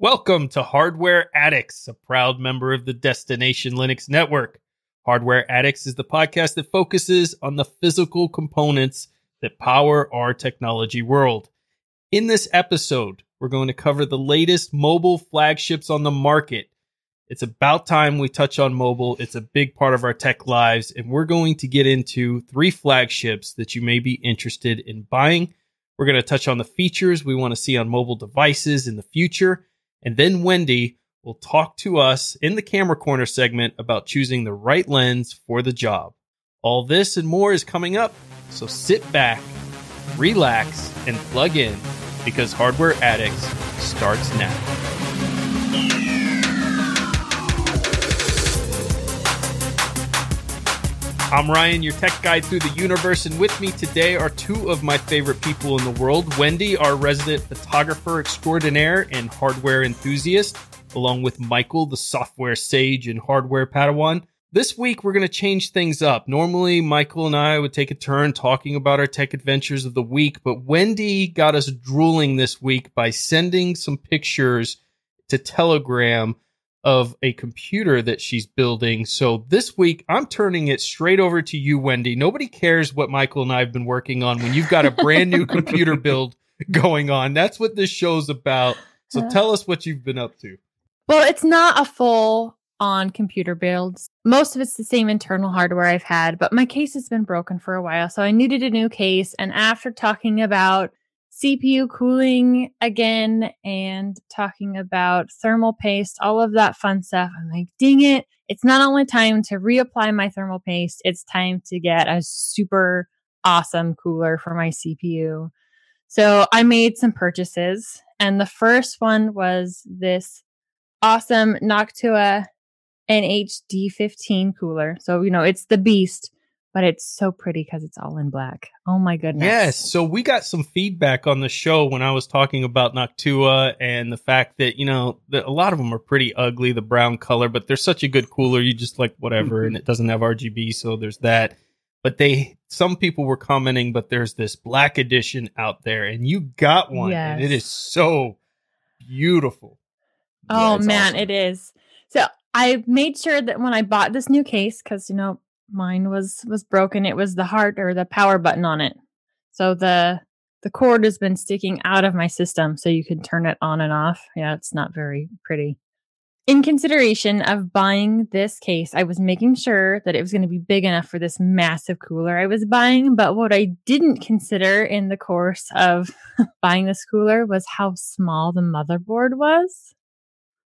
Welcome to Hardware Addicts, a proud member of the Destination Linux Network. Hardware Addicts is the podcast that focuses on the physical components that power our technology world. In this episode, we're going to cover the latest mobile flagships on the market. It's about time we touch on mobile. It's a big part of our tech lives, and we're going to get into three flagships that you may be interested in buying. We're going to touch on the features we want to see on mobile devices in the future. And then Wendy will talk to us in the camera corner segment about choosing the right lens for the job. All this and more is coming up. So sit back, relax, and plug in because Hardware Addicts starts now. I'm Ryan, your tech guide through the universe, and with me today are two of my favorite people in the world Wendy, our resident photographer extraordinaire and hardware enthusiast, along with Michael, the software sage and hardware padawan. This week, we're going to change things up. Normally, Michael and I would take a turn talking about our tech adventures of the week, but Wendy got us drooling this week by sending some pictures to Telegram of a computer that she's building. So this week, I'm turning it straight over to you, Wendy. Nobody cares what Michael and I have been working on when you've got a brand new computer build going on. That's what this show's about. So tell us what you've been up to. Well, it's not a full on computer builds. Most of it's the same internal hardware I've had, but my case has been broken for a while. So I needed a new case. And after talking about CPU cooling again and talking about thermal paste, all of that fun stuff, I'm like, dang it. It's not only time to reapply my thermal paste, it's time to get a super awesome cooler for my CPU. So I made some purchases. And the first one was this awesome Noctua NH-D15 cooler. So, you know, it's the beast, but it's so pretty because it's all in black. Oh my goodness. Yes. So we got some feedback on the show when I was talking about Noctua and the fact that, you know, that a lot of them are pretty ugly, the brown color, but they're such a good cooler. You just like whatever, and mm-hmm. it doesn't have RGB. So there's that. But they, some people were commenting, but there's this black edition out there and you got one and it Yes. is so beautiful. Oh it's man, awesome. it is. So I made sure that when I bought this new case, because you know mine was was broken, it was the heart or the power button on it. So the the cord has been sticking out of my system, so you can turn it on and off. Yeah, it's not very pretty. In consideration of buying this case, I was making sure that it was going to be big enough for this massive cooler I was buying. But what I didn't consider in the course of buying this cooler was how small the motherboard was.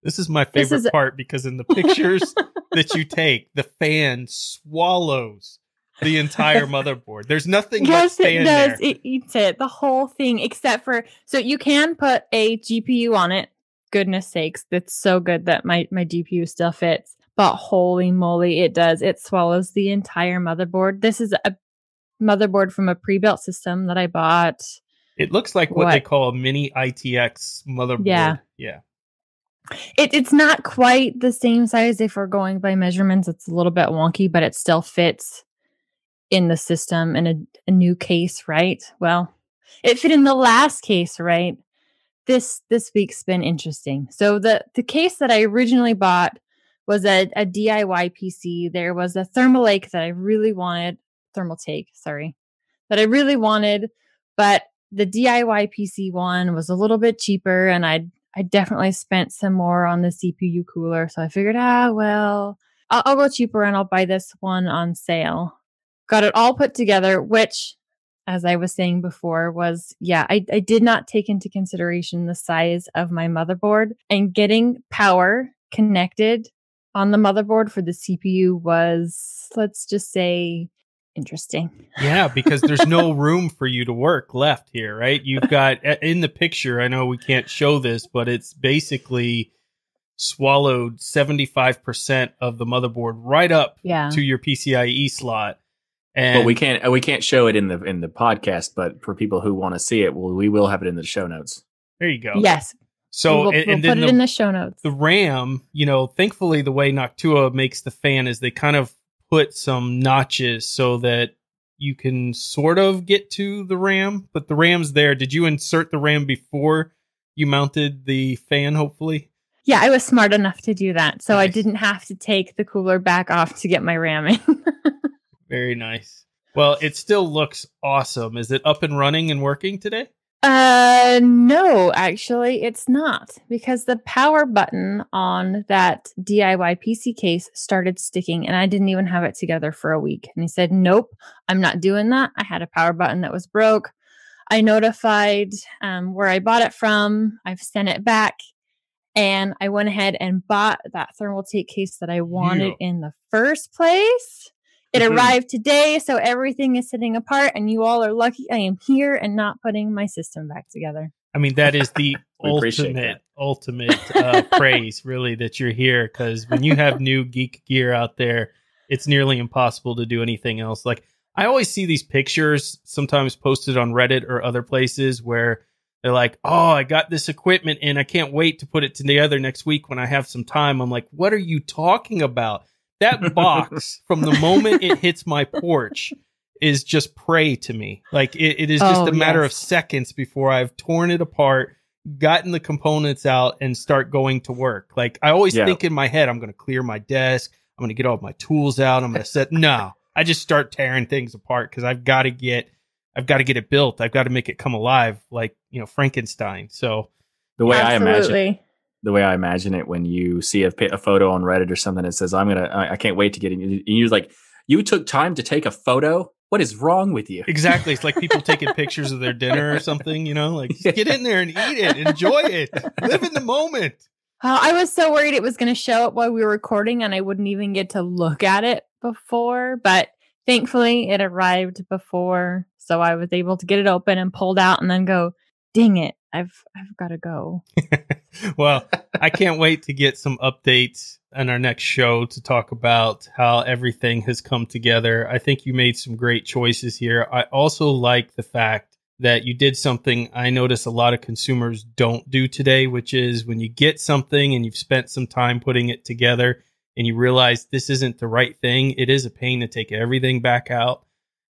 This is my favorite is- part because in the pictures that you take, the fan swallows the entire motherboard. There's nothing yes, it does. there. It eats it, the whole thing, except for so you can put a GPU on it. Goodness sakes, that's so good that my my GPU still fits. But holy moly, it does. It swallows the entire motherboard. This is a motherboard from a pre-built system that I bought. It looks like what, they call a mini ITX motherboard. Yeah. Yeah. It, it's not quite the same size if we're going by measurements. It's a little bit wonky, but it still fits in the system in a, a new case, right? Well, it fit in the last case, right? This this week's been interesting. So the the case that I originally bought was a, a DIY PC. There was a Thermalake that I really wanted, Thermaltake, sorry, that I really wanted, but the DIY PC one was a little bit cheaper, and I'd I definitely spent some more on the CPU cooler. So I figured, ah, well, I'll, I'll go cheaper and I'll buy this one on sale. Got it all put together, which, as I was saying before, was yeah, I, I did not take into consideration the size of my motherboard and getting power connected on the motherboard for the CPU was, let's just say, interesting. Yeah, because there's no room for you to work left here, right? You've got in the picture, I know we can't show this, but it's basically swallowed 75% of the motherboard right up Yeah. to your PCIe slot. And but we can't uh, we can't show it in the in the podcast. But for people who want to see it, well, we will have it in the show notes. there you go. Yes. So, we'll, and, we'll and put it the, in the show notes. the RAM, you know, thankfully the way Noctua makes the fan is they kind of put some notches so that you can sort of get to the RAM, but the RAM's there. Did you insert the RAM before you mounted the fan, hopefully. Yeah, I was smart enough to do that. So I didn't have to take the cooler back off to get my RAM in. Very nice. Well, it still looks awesome. Is it up and running and working today? Uh, no, actually, it's not because the power button on that DIY PC case started sticking and I didn't even have it together for a week. And he said, Nope, I'm not doing that. I had a power button that was broke. I notified um, where I bought it from, I've sent it back, and I went ahead and bought that Thermaltake case that I wanted Yeah. in the first place. It Mhm. arrived today, so everything is sitting apart, and you all are lucky I am here and not putting my system back together. I mean, that is the ultimate, ultimate uh, praise, really, that you're here. Because when you have new geek gear out there, it's nearly impossible to do anything else. Like, I always see these pictures sometimes posted on Reddit or other places where they're like, oh, I got this equipment and I can't wait to put it together next week when I have some time. I'm like, what are you talking about? That box, from the moment it hits my porch, is just prey to me. Like it, it is just Oh, a matter of seconds before I've torn it apart, gotten the components out, and start going to work. Like I always Yeah. think in my head, I'm going to clear my desk. I'm going to get all my tools out. I'm going to set. no, I just start tearing things apart because I've got to get, I've got to get it built. I've got to make it come alive, like you know Frankenstein. So The way I imagine Absolutely. The way I imagine it when you see a, a photo on Reddit or something that says, I'm going to, I I can't wait to get it. And you're like, you took time to take a photo. What is wrong with you? exactly, it's like people taking pictures of their dinner or something. You know, like Yeah. get in there and eat it, enjoy it, live in the moment. Oh, I was so worried it was going to show up while we were recording and I wouldn't even get to look at it before. But thankfully, it arrived before. So I was able to get it open and pulled out and then go, dang it, I've, I've got to go. well, I can't wait to get some updates on our next show to talk about how everything has come together. I think you made some great choices here. I also like the fact that you did something I notice a lot of consumers don't do today, which is when you get something and you've spent some time putting it together and you realize this isn't the right thing, it is a pain to take everything back out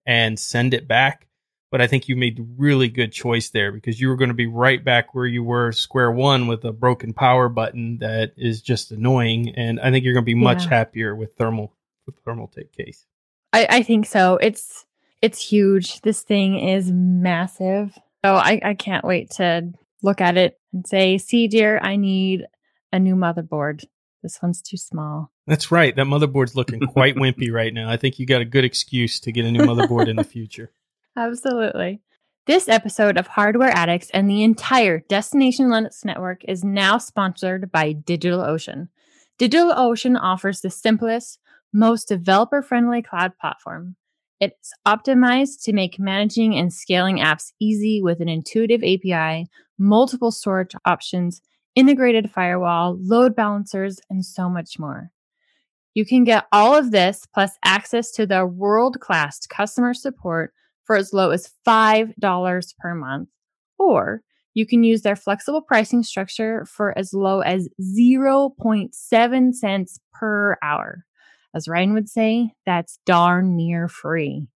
and send it back but I think you made a really good choice there because you were going to be right back where you were square one with a broken power button that is just annoying. And I think you're going to be much Yeah. happier with thermal with Thermaltake case. I, I think so. It's, it's huge. This thing is massive. So I, I can't wait to look at it and say, see, dear, I need a new motherboard. This one's too small. That's right. That motherboard's looking quite wimpy right now. I think you got a good excuse to get a new motherboard in the future. Absolutely. This episode of Hardware Addicts and the entire Destination Linux network is now sponsored by DigitalOcean. DigitalOcean offers the simplest, most developer friendly cloud platform. It's optimized to make managing and scaling apps easy with an intuitive API, multiple storage options, integrated firewall, load balancers, and so much more. You can get all of this plus access to their world class customer support for as low as $5 per month. Or you can use their flexible pricing structure for as low as 0.7 cents per hour. As Ryan would say, that's darn near free.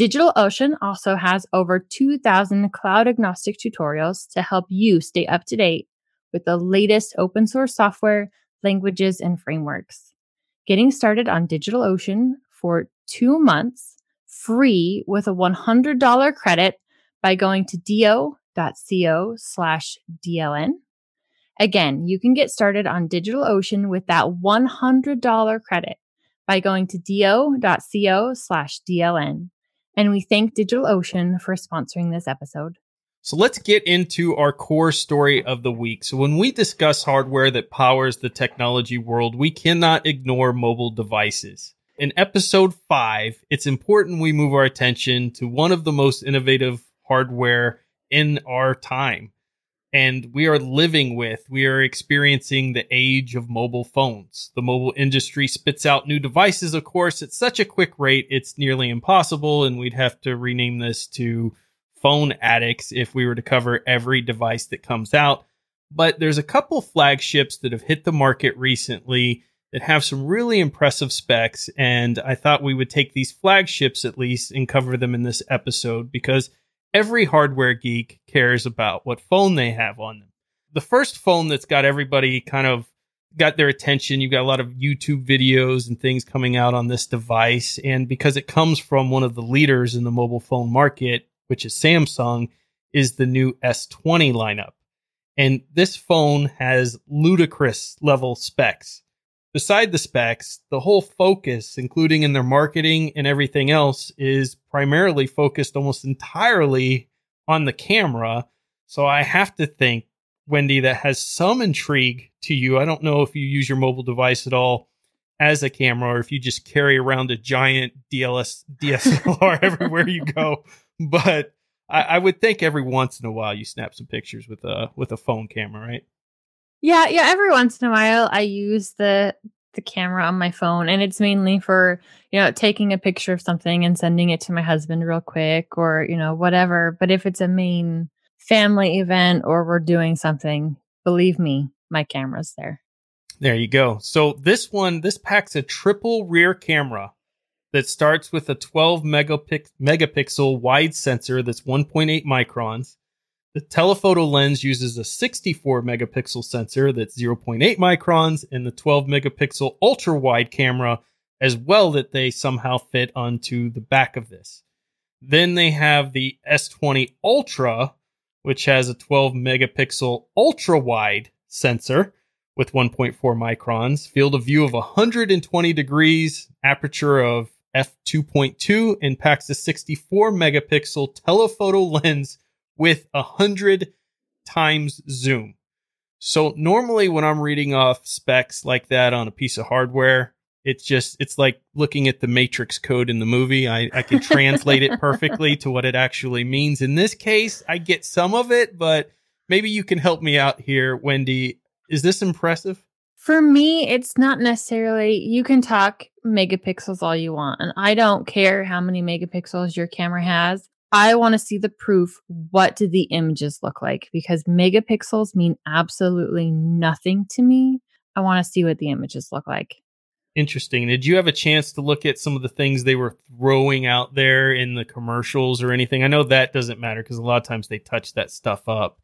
DigitalOcean also has over 2,000 cloud agnostic tutorials to help you stay up to date with the latest open source software, languages, and frameworks. Getting started on DigitalOcean for two months free with a $100 credit by going to do.co slash DLN. Again, you can get started on DigitalOcean with that $100 credit by going to do.co slash DLN. And we thank DigitalOcean for sponsoring this episode. So let's get into our core story of the week. So when we discuss hardware that powers the technology world, we cannot ignore mobile devices. In episode five, it's important we move our attention to one of the most innovative hardware in our time. And we are living with, we are experiencing the age of mobile phones. The mobile industry spits out new devices, of course, at such a quick rate, it's nearly impossible. And we'd have to rename this to phone addicts if we were to cover every device that comes out. But there's a couple flagships that have hit the market recently that have some really impressive specs. And I thought we would take these flagships at least and cover them in this episode because every hardware geek cares about what phone they have on them. the first phone that's got everybody kind of got their attention. You've got a lot of YouTube videos and things coming out on this device. And because it comes from one of the leaders in the mobile phone market, which is Samsung, is the new S20 lineup. And this phone has ludicrous level specs. Beside the specs, the whole focus, including in their marketing and everything else, is primarily focused almost entirely on the camera. So I have to think, Wendy, that has some intrigue to you. I don't know if you use your mobile device at all as a camera or if you just carry around a giant DLS DSLR everywhere you go. But I, I, would think every once in a while you snap some pictures with a with a phone camera, right? Yeah, yeah. Every once in a while, I use the the camera on my phone, and it's mainly for you know taking a picture of something and sending it to my husband real quick, or you know whatever. But if it's a main family event or we're doing something, believe me, my camera's there. There you go. So this one, this packs a triple rear camera that starts with a 12 megapix- megapixel wide sensor that's 1.8 microns. The telephoto lens uses a 64 megapixel sensor that's 0.8 microns and the 12 megapixel ultra wide camera as well that they somehow fit onto the back of this. Then they have the S20 Ultra, which has a 12 megapixel ultra wide sensor with 1.4 microns, field of view of 120 degrees, aperture of f2.2 and packs a 64 megapixel telephoto lens with a 100 times zoom. So normally when I'm reading off specs like that on a piece of hardware, it's just it's like looking at the matrix code in the movie. I, I can translate it perfectly to what it actually means. In this case, I get some of it, but maybe you can help me out here, Wendy. Is this impressive? For me, it's not necessarily, you can talk megapixels all you want, and I don't care how many megapixels your camera has. I want to see the proof. What do the images look like? Because megapixels mean absolutely nothing to me. I want to see what the images look like. Interesting. Did you have a chance to look at some of the things they were throwing out there in the commercials or anything? I know that doesn't matter because a lot of times they touch that stuff up.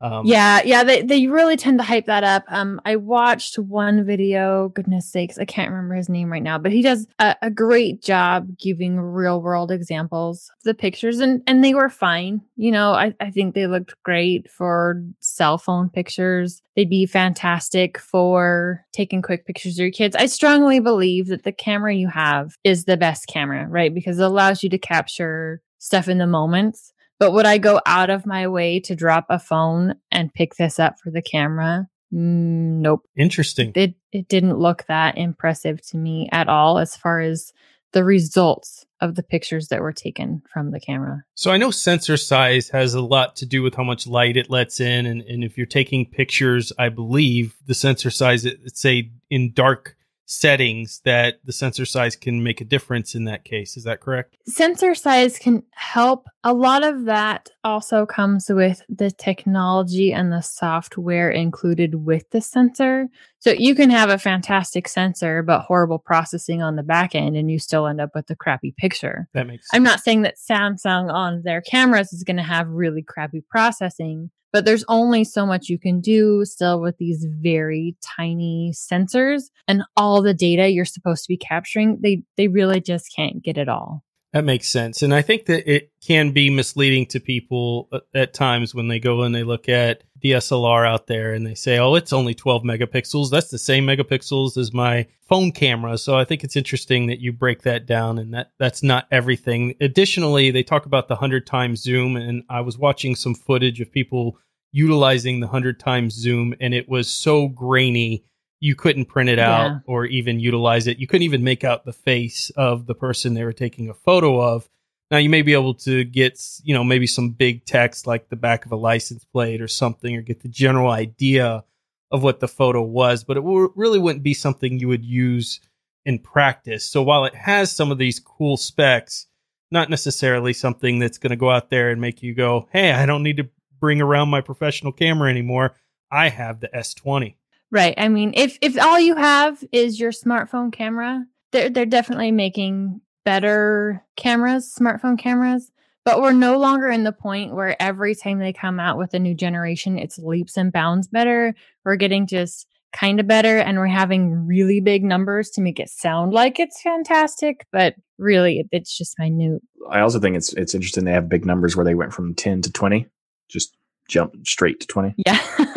Um, yeah, yeah, they they really tend to hype that up. Um, I watched one video. Goodness sakes, I can't remember his name right now, but he does a, a great job giving real world examples the pictures, and and they were fine. You know, I I think they looked great for cell phone pictures. They'd be fantastic for taking quick pictures of your kids. I strongly believe that the camera you have is the best camera, right? Because it allows you to capture stuff in the moments but would I go out of my way to drop a phone and pick this up for the camera? Mm, nope. Interesting. It it didn't look that impressive to me at all as far as the results of the pictures that were taken from the camera. So I know sensor size has a lot to do with how much light it lets in and, and if you're taking pictures, I believe the sensor size say in dark settings that the sensor size can make a difference in that case. Is that correct? Sensor size can help. A lot of that also comes with the technology and the software included with the sensor. So you can have a fantastic sensor, but horrible processing on the back end, and you still end up with a crappy picture. That makes sense. I'm not saying that Samsung on their cameras is going to have really crappy processing, but there's only so much you can do still with these very tiny sensors and all the data you're supposed to be capturing. They they really just can't get it all. That makes sense. And I think that it can be misleading to people uh, at times when they go and they look at DSLR out there and they say, oh, it's only 12 megapixels. That's the same megapixels as my phone camera. So I think it's interesting that you break that down and that that's not everything. Additionally, they talk about the 100 times zoom. And I was watching some footage of people utilizing the 100 times zoom and it was so grainy you couldn't print it out yeah. or even utilize it. You couldn't even make out the face of the person they were taking a photo of. Now you may be able to get, you know, maybe some big text like the back of a license plate or something, or get the general idea of what the photo was, but it w- really wouldn't be something you would use in practice. So while it has some of these cool specs, not necessarily something that's going to go out there and make you go, "Hey, I don't need to bring around my professional camera anymore. I have the S20." Right. I mean, if if all you have is your smartphone camera, they're they're definitely making better cameras, smartphone cameras. But we're no longer in the point where every time they come out with a new generation, it's leaps and bounds better. We're getting just kind of better and we're having really big numbers to make it sound like it's fantastic, but really it's just minute. I also think it's it's interesting they have big numbers where they went from 10 to 20, just jump straight to 20. Yeah.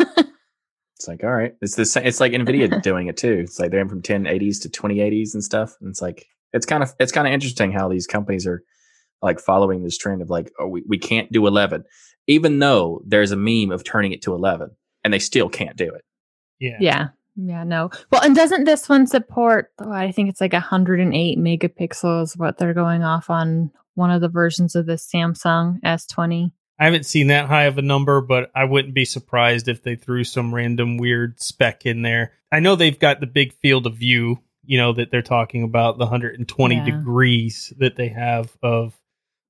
It's like, all right, it's the same. It's like Nvidia doing it too. It's like they're in from 1080s to 2080s and stuff. And it's like, it's kind of, it's kind of interesting how these companies are like following this trend of like, oh, we, we can't do 11, even though there's a meme of turning it to 11 and they still can't do it. Yeah. Yeah. Yeah, no. Well, and doesn't this one support? Oh, I think it's like 108 megapixels. What they're going off on one of the versions of the Samsung S20. I haven't seen that high of a number, but I wouldn't be surprised if they threw some random weird spec in there. I know they've got the big field of view, you know, that they're talking about the 120 Yeah. degrees that they have of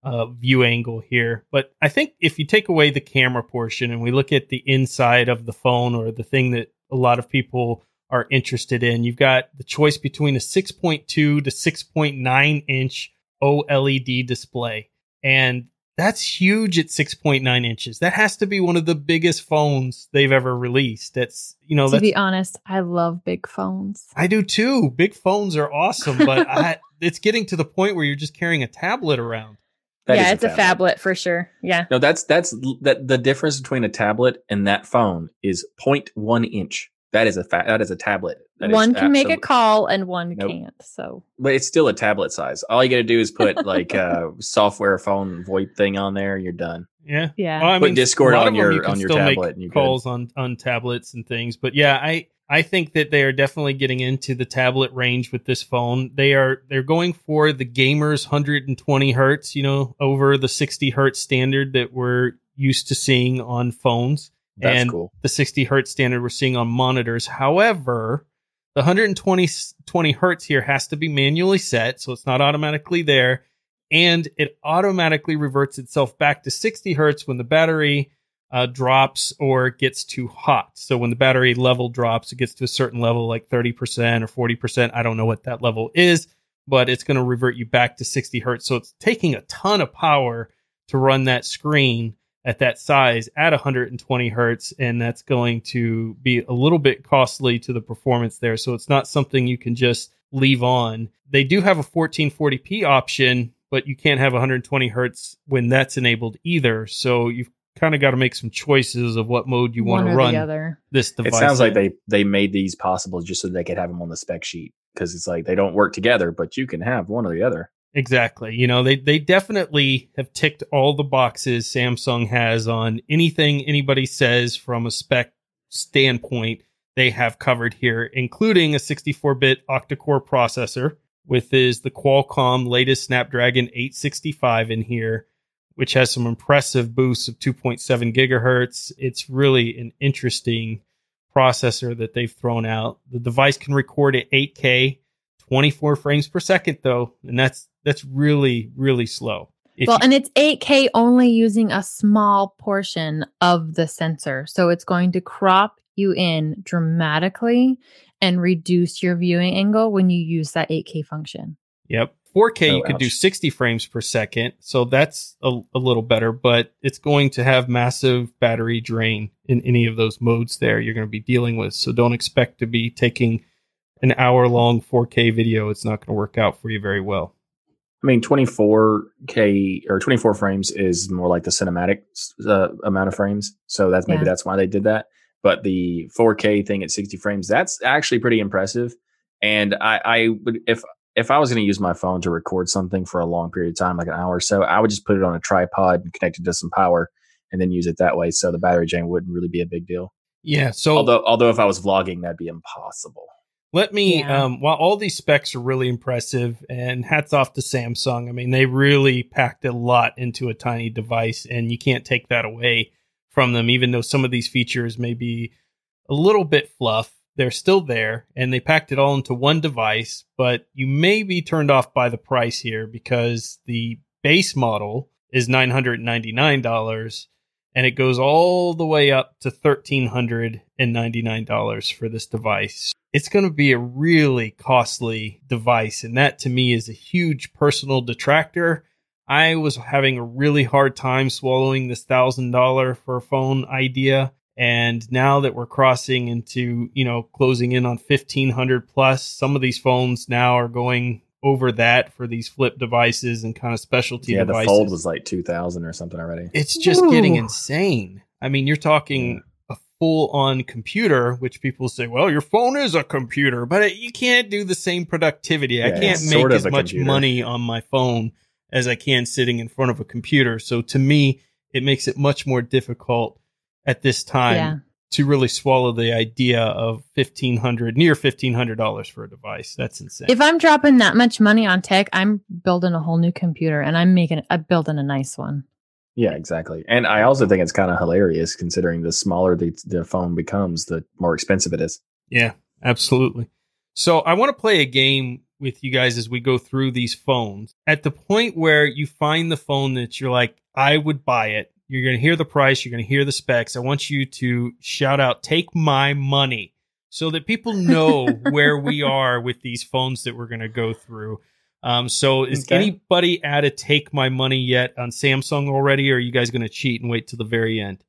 uh, view angle here. But I think if you take away the camera portion and we look at the inside of the phone or the thing that a lot of people are interested in, you've got the choice between a 6.2 to 6.9 inch OLED display. And that's huge at 6.9 inches. That has to be one of the biggest phones they've ever released. That's, you know, to that's, be honest, I love big phones. I do too. Big phones are awesome, but I, it's getting to the point where you're just carrying a tablet around. That yeah, is it's a phablet for sure. Yeah. No, that's that's that the difference between a tablet and that phone is 0.1 inch. That is a fa- that is a tablet. That is one can make a call and one Nope. can't. So but it's still a tablet size. All you got to do is put like a uh, software phone VoIP thing on there, and you're done. Yeah. yeah. Well, I Put Discord on your- can on your still make tablet and you're good. calls on on tablets and things. But yeah, I I think that they are definitely getting into the tablet range with this phone. They are they're going for the gamers 120 hertz, you know, over the 60 hertz standard that we're used to seeing on phones. That's and cool. the 60 hertz standard we're seeing on monitors. However, the 120 20 hertz here has to be manually set, so it's not automatically there, and it automatically reverts itself back to 60 hertz when the battery uh, drops or gets too hot. So when the battery level drops, it gets to a certain level, like 30% or 40%. I don't know what that level is, but it's going to revert you back to 60 hertz. So it's taking a ton of power to run that screen at that size at 120 hertz and that's going to be a little bit costly to the performance there. So it's not something you can just leave on. They do have a 1440p option but you can't have 120 hertz when that's enabled either. So you've kind of got to make some choices of what mode you want to run this device It sounds like they they made these possible just so they could have them on the spec sheet because it's like they don't work together, but you can have one or the other. Exactly. You know, they they definitely have ticked all the boxes Samsung has on anything anybody says from a spec standpoint. They have covered here, including a 64-bit octa-core processor with is the Qualcomm latest Snapdragon 865 in here, which has some impressive boosts of 2.7 gigahertz. It's really an interesting processor that they've thrown out. The device can record at 8K 24 frames per second though and that's that's really really slow If well, you- and it's 8K only using a small portion of the sensor. So it's going to crop you in dramatically and reduce your viewing angle when you use that 8K function. yep 4k Oh, you could do 60 frames per second so that's a, a little better but it's going to have massive battery drain in any of those modes there you're going to be dealing with so don't expect to be taking an hour long 4k video it's not going to work out for you very well I mean, 24k or 24 frames is more like the cinematic uh, amount of frames, so that's maybe Yeah. that's why they did that. But the 4K thing at 60 frames, that's actually pretty impressive. And I, I would if if I was going to use my phone to record something for a long period of time, like an hour or so, I would just put it on a tripod and connect it to some power, and then use it that way. So the battery drain wouldn't really be a big deal. yeah so although although if I was vlogging, that'd be impossible. Let me, Yeah. um, while all these specs are really impressive, and hats off to Samsung. I mean, they really packed a lot into a tiny device, and you can't take that away from them, even though some of these features may be a little bit fluff. They're still there, and they packed it all into one device, but you may be turned off by the price here because the base model is $999 and it goes all the way up to $1,399 for this device. It's going to be a really costly device, and that to me is a huge personal detractor. I was having a really hard time swallowing this thousand dollar for a phone idea. And now that we're crossing into, you know, closing in on 1500 plus, some of these phones now are going over that for these flip devices and kind of specialty yeah, devices. the fold was like two thousand or something already. It's just getting insane. I mean, you're talking a full on computer, which people say, well, your phone is a computer, but it, you can't do the same productivity. I can't make sort of as much computer. money on my phone as I can sitting in front of a computer. So to me, it makes it much more difficult at this time Yeah. To really swallow the idea of fifteen hundred, near fifteen hundred dollars for a device. That's insane. If I'm dropping that much money on tech, I'm building a whole new computer and I'm making I'm building a nice one. Yeah, exactly. And I also think it's kind of hilarious considering the smaller the, the phone becomes, the more expensive it is. Yeah, absolutely. So I want to play a game with you guys as we go through these phones. At the point where you find the phone that you're like, I would buy it, you're going to hear the price, you're going to hear the specs. I want you to shout out, take my money, so that people know where we are with these phones that we're going to go through. Um, so is Okay. anybody at a take my money yet on Samsung already, or are you guys going to cheat and wait till the very end?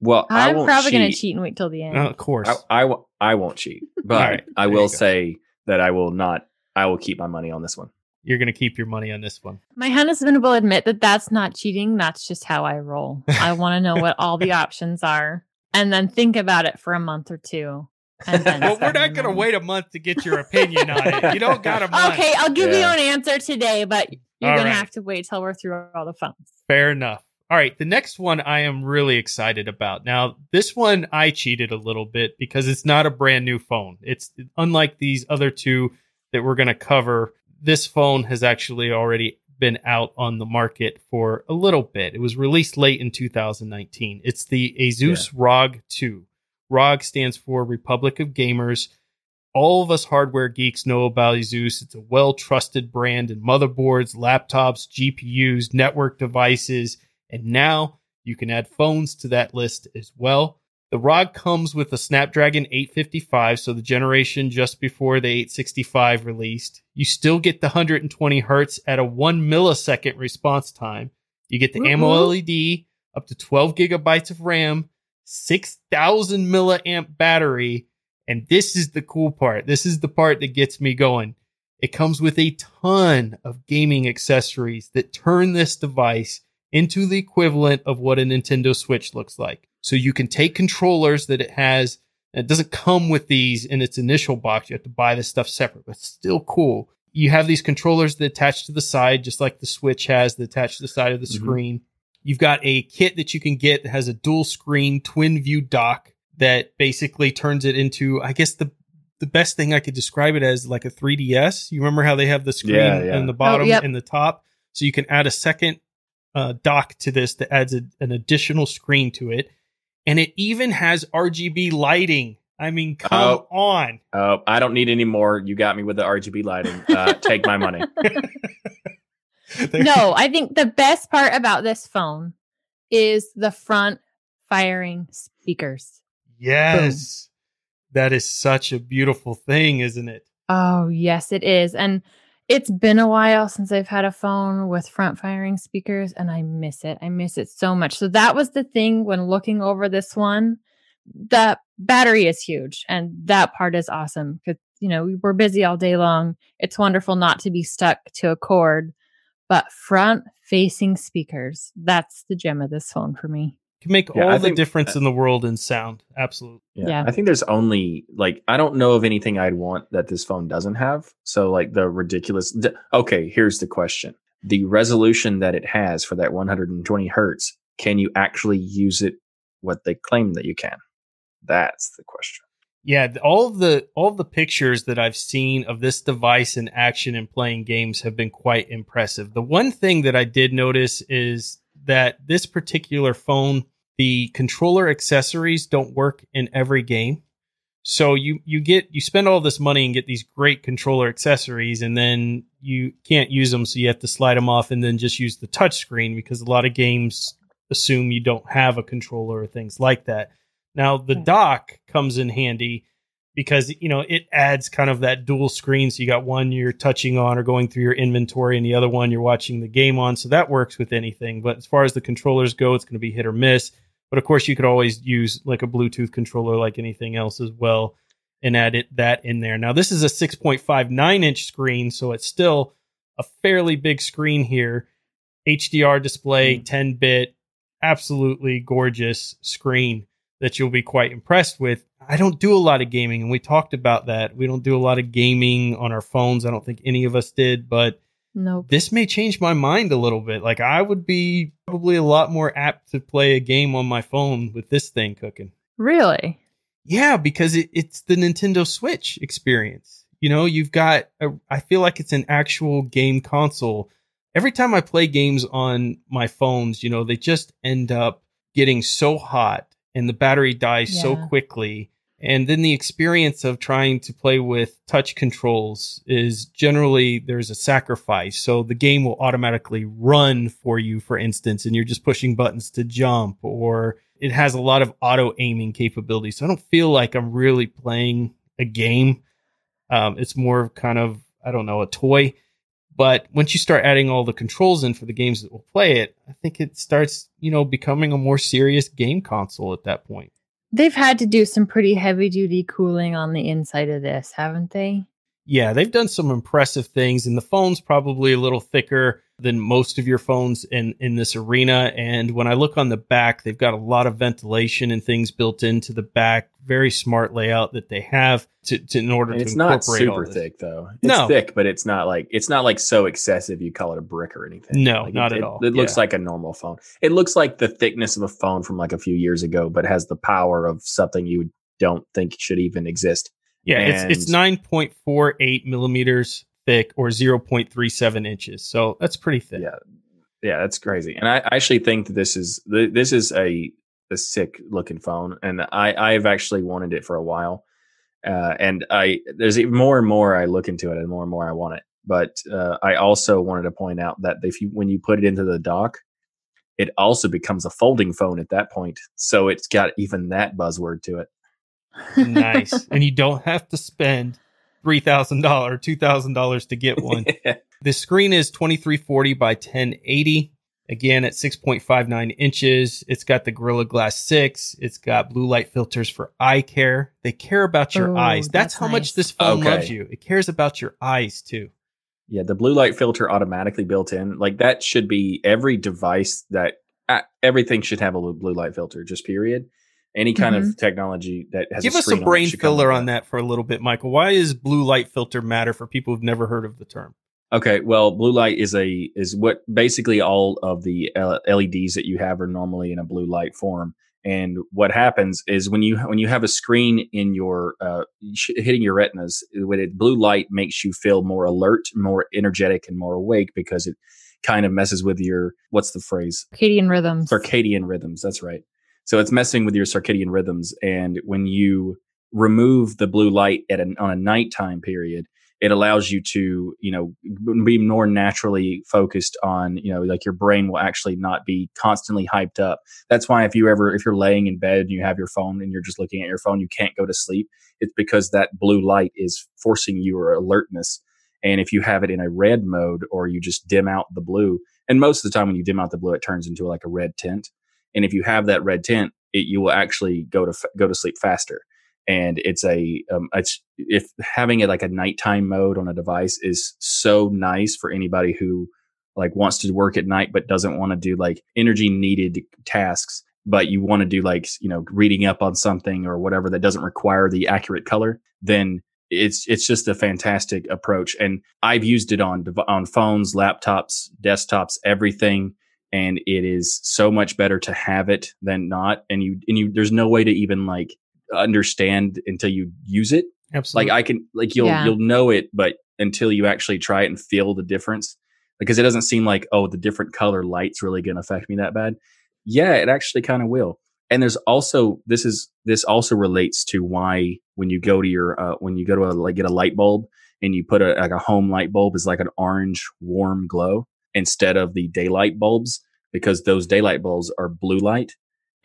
Well, I I'm won't probably going to cheat. cheat and wait till the end. Uh, of course. I, I, I won't cheat, but All right, I will say that I will not. I will keep my money on this one. You're going to keep your money on this one. My husband will admit that that's not cheating. That's just how I roll. I want to know what all the options are and then think about it for a month or two. And then Well, we're not going to wait a month to get your opinion on it. You don't got a month. Okay, I'll give you an answer today, but you're going right. to have to wait till we're through all the phones. Fair enough. All right, the next one I am really excited about. Now, this one I cheated a little bit because it's not a brand new phone. It's unlike these other two that we're going to cover. This phone has actually already been out on the market for a little bit. It was released late in 2019. It's the Asus ROG 2. ROG stands for Republic of Gamers. All of us hardware geeks know about Asus. It's a well trusted brand in motherboards, laptops, GPUs, network devices, and now you can add phones to that list as well. The ROG comes with a Snapdragon 855, so the generation just before the 865 released. You still get the 120 hertz at a one millisecond response time. You get the Woo-woo. AMOLED LED, up to 12 gigabytes of RAM, 6,000 milliamp battery, and this is the cool part. This is the part that gets me going. It comes with a ton of gaming accessories that turn this device into the equivalent of what a Nintendo Switch looks like. So you can take controllers that it has. It doesn't come with these in its initial box. You have to buy this stuff separate, but it's still cool. You have these controllers that attach to the side, just like the Switch has that attach to the side of the Mhm. screen. You've got a kit that you can get that has a dual screen twin view dock that basically turns it into, I guess the the best thing I could describe it as like a 3DS. You remember how they have the screen Yeah, yeah. in the bottom yep. and the top? So you can add a second uh, dock to this that adds a, an additional screen to it. And it even has RGB lighting. I mean, come on. Oh, I don't need any more. You got me with the RGB lighting. Uh, take my money. no, I think the best part about this phone is the front firing speakers. Yes. That is such a beautiful thing, isn't it? Oh, yes, it is. And it's been a while since I've had a phone with front firing speakers, and I miss it. I miss it so much. So, that was the thing when looking over this one. The battery is huge, and that part is awesome because, you know, we're busy all day long. It's wonderful not to be stuck to a cord, but front facing speakers, that's the gem of this phone for me. Can make Yeah, all I the think- difference in the world in sound. Absolutely. Yeah. Yeah. I think there's only like I don't know of anything I'd want that this phone doesn't have. So like the ridiculous. d- Okay, here's the question: the resolution that it has for that 120 hertz. Can you actually use it? What they claim that you can. That's the question. Yeah, all of the all of the pictures that I've seen of this device in action and playing games have been quite impressive. The one thing that I did notice is that this particular phone, the controller accessories don't work in every game. So you you get you spend all this money and get these great controller accessories and then you can't use them so you have to slide them off and then just use the touch screen because a lot of games assume you don't have a controller or things like that. Now the Hmm. dock comes in handy because you know it adds kind of that dual screen. So you got one you're touching on or going through your inventory, and the other one you're watching the game on. So that works with anything. But as far as the controllers go, it's going to be hit or miss. But of course, you could always use like a Bluetooth controller, like anything else as well, and add it that in there. Now this is a 6.59 inch screen, so it's still a fairly big screen here. HDR display, 10 mm. bit, absolutely gorgeous screen that you'll be quite impressed with. I don't do a lot of gaming, and we talked about that. We don't do a lot of gaming on our phones. I don't think any of us did, but nope. this may change my mind a little bit. Like I would be probably a lot more apt to play a game on my phone with this thing cooking. Really? Yeah, because it, it's the Nintendo Switch experience. You know, you've got, a, I feel like it's an actual game console. Every time I play games on my phones, you know, they just end up getting so hot and the battery dies yeah. so quickly. And then the experience of trying to play with touch controls is generally there's a sacrifice. So the game will automatically run for you, for instance, and you're just pushing buttons to jump, or it has a lot of auto aiming capabilities. So I don't feel like I'm really playing a game. Um, it's more of kind of, I don't know, a toy. But once you start adding all the controls in for the games that will play it, I think it starts, you know, becoming a more serious game console at that point. They've had to do some pretty heavy duty cooling on the inside of this, haven't they? Yeah, they've done some impressive things, and the phone's probably a little thicker than most of your phones in in this arena. And when I look on the back, they've got a lot of ventilation and things built into the back. Very smart layout that they have to, to in order and to it's not super thick though. It's no. thick, but it's not like it's not like so excessive you call it a brick or anything. No, like not it, at it, all. It, looks yeah. like a normal phone. It looks like the thickness of a phone from like a few years ago, but has the power of something you don't think should even exist. Yeah, and it's it's nine point four eight millimeters thick or 0.37 inches. So that's pretty thick. Yeah. Yeah, that's crazy. And I actually think that this is this is a a sick looking phone and I I've actually wanted it for a while. Uh, and I there's even more and more I look into it and more and more I want it. But uh, I also wanted to point out that if you when you put it into the dock, it also becomes a folding phone at that point. So it's got even that buzzword to it. nice. and you don't have to spend $3,000, $2,000 to get one. the screen is 2340 by 1080. Again, at 6.59 inches. It's got the Gorilla Glass 6. It's got blue light filters for eye care. They care about your Ooh, eyes. That's, that's how nice. much this phone okay. loves you. It cares about your eyes too. Yeah, the blue light filter automatically built in. Like that should be every device that uh, everything should have a blue light filter, just period any kind mm-hmm. of technology that has give a us a brain filler on that for a little bit michael. Why is blue light filter matter for people who've never heard of the term? Okay well blue light is a is what basically all of the leds that you have are normally in a blue light form. And what happens is when you when you have a screen in your uh, hitting your retinas with it blue light makes you feel more alert more energetic and more awake because it kind of messes with your what's the phrase? Circadian rhythms. Circadian rhythms that's right so it's messing with your circadian rhythms. And when you remove the blue light at an, on a nighttime period, it allows you to, you know, be more naturally focused on, you know, like your brain will actually not be constantly hyped up. That's why if you ever, if you're laying in bed and you have your phone and you're just looking at your phone, you can't go to sleep. It's because that blue light is forcing your alertness. And if you have it in a red mode or you just dim out the blue, and most of the time when you dim out the blue, it turns into like a red tint. And if you have that red tint, it, you will actually go to go to sleep faster. And it's a um, it's if having it like a nighttime mode on a device is so nice for anybody who like wants to work at night but doesn't want to do like energy needed tasks but you want to do like you know reading up on something or whatever that doesn't require the accurate color then it's it's just a fantastic approach and i've used it on on phones laptops desktops everything and it is so much better to have it than not and you and you there's no way to even like understand until you use it. Absolutely. Like i can like you'll yeah. you'll know it but until you actually try it and feel the difference because it doesn't seem like oh the different color light's really going to affect me that bad. Yeah it actually kind of will. And there's also this is this also relates to why when you go to your uh, when you go to a, like get a light bulb and you put a like a home light bulb is like an orange warm glow instead of the daylight bulbs because those daylight bulbs are blue light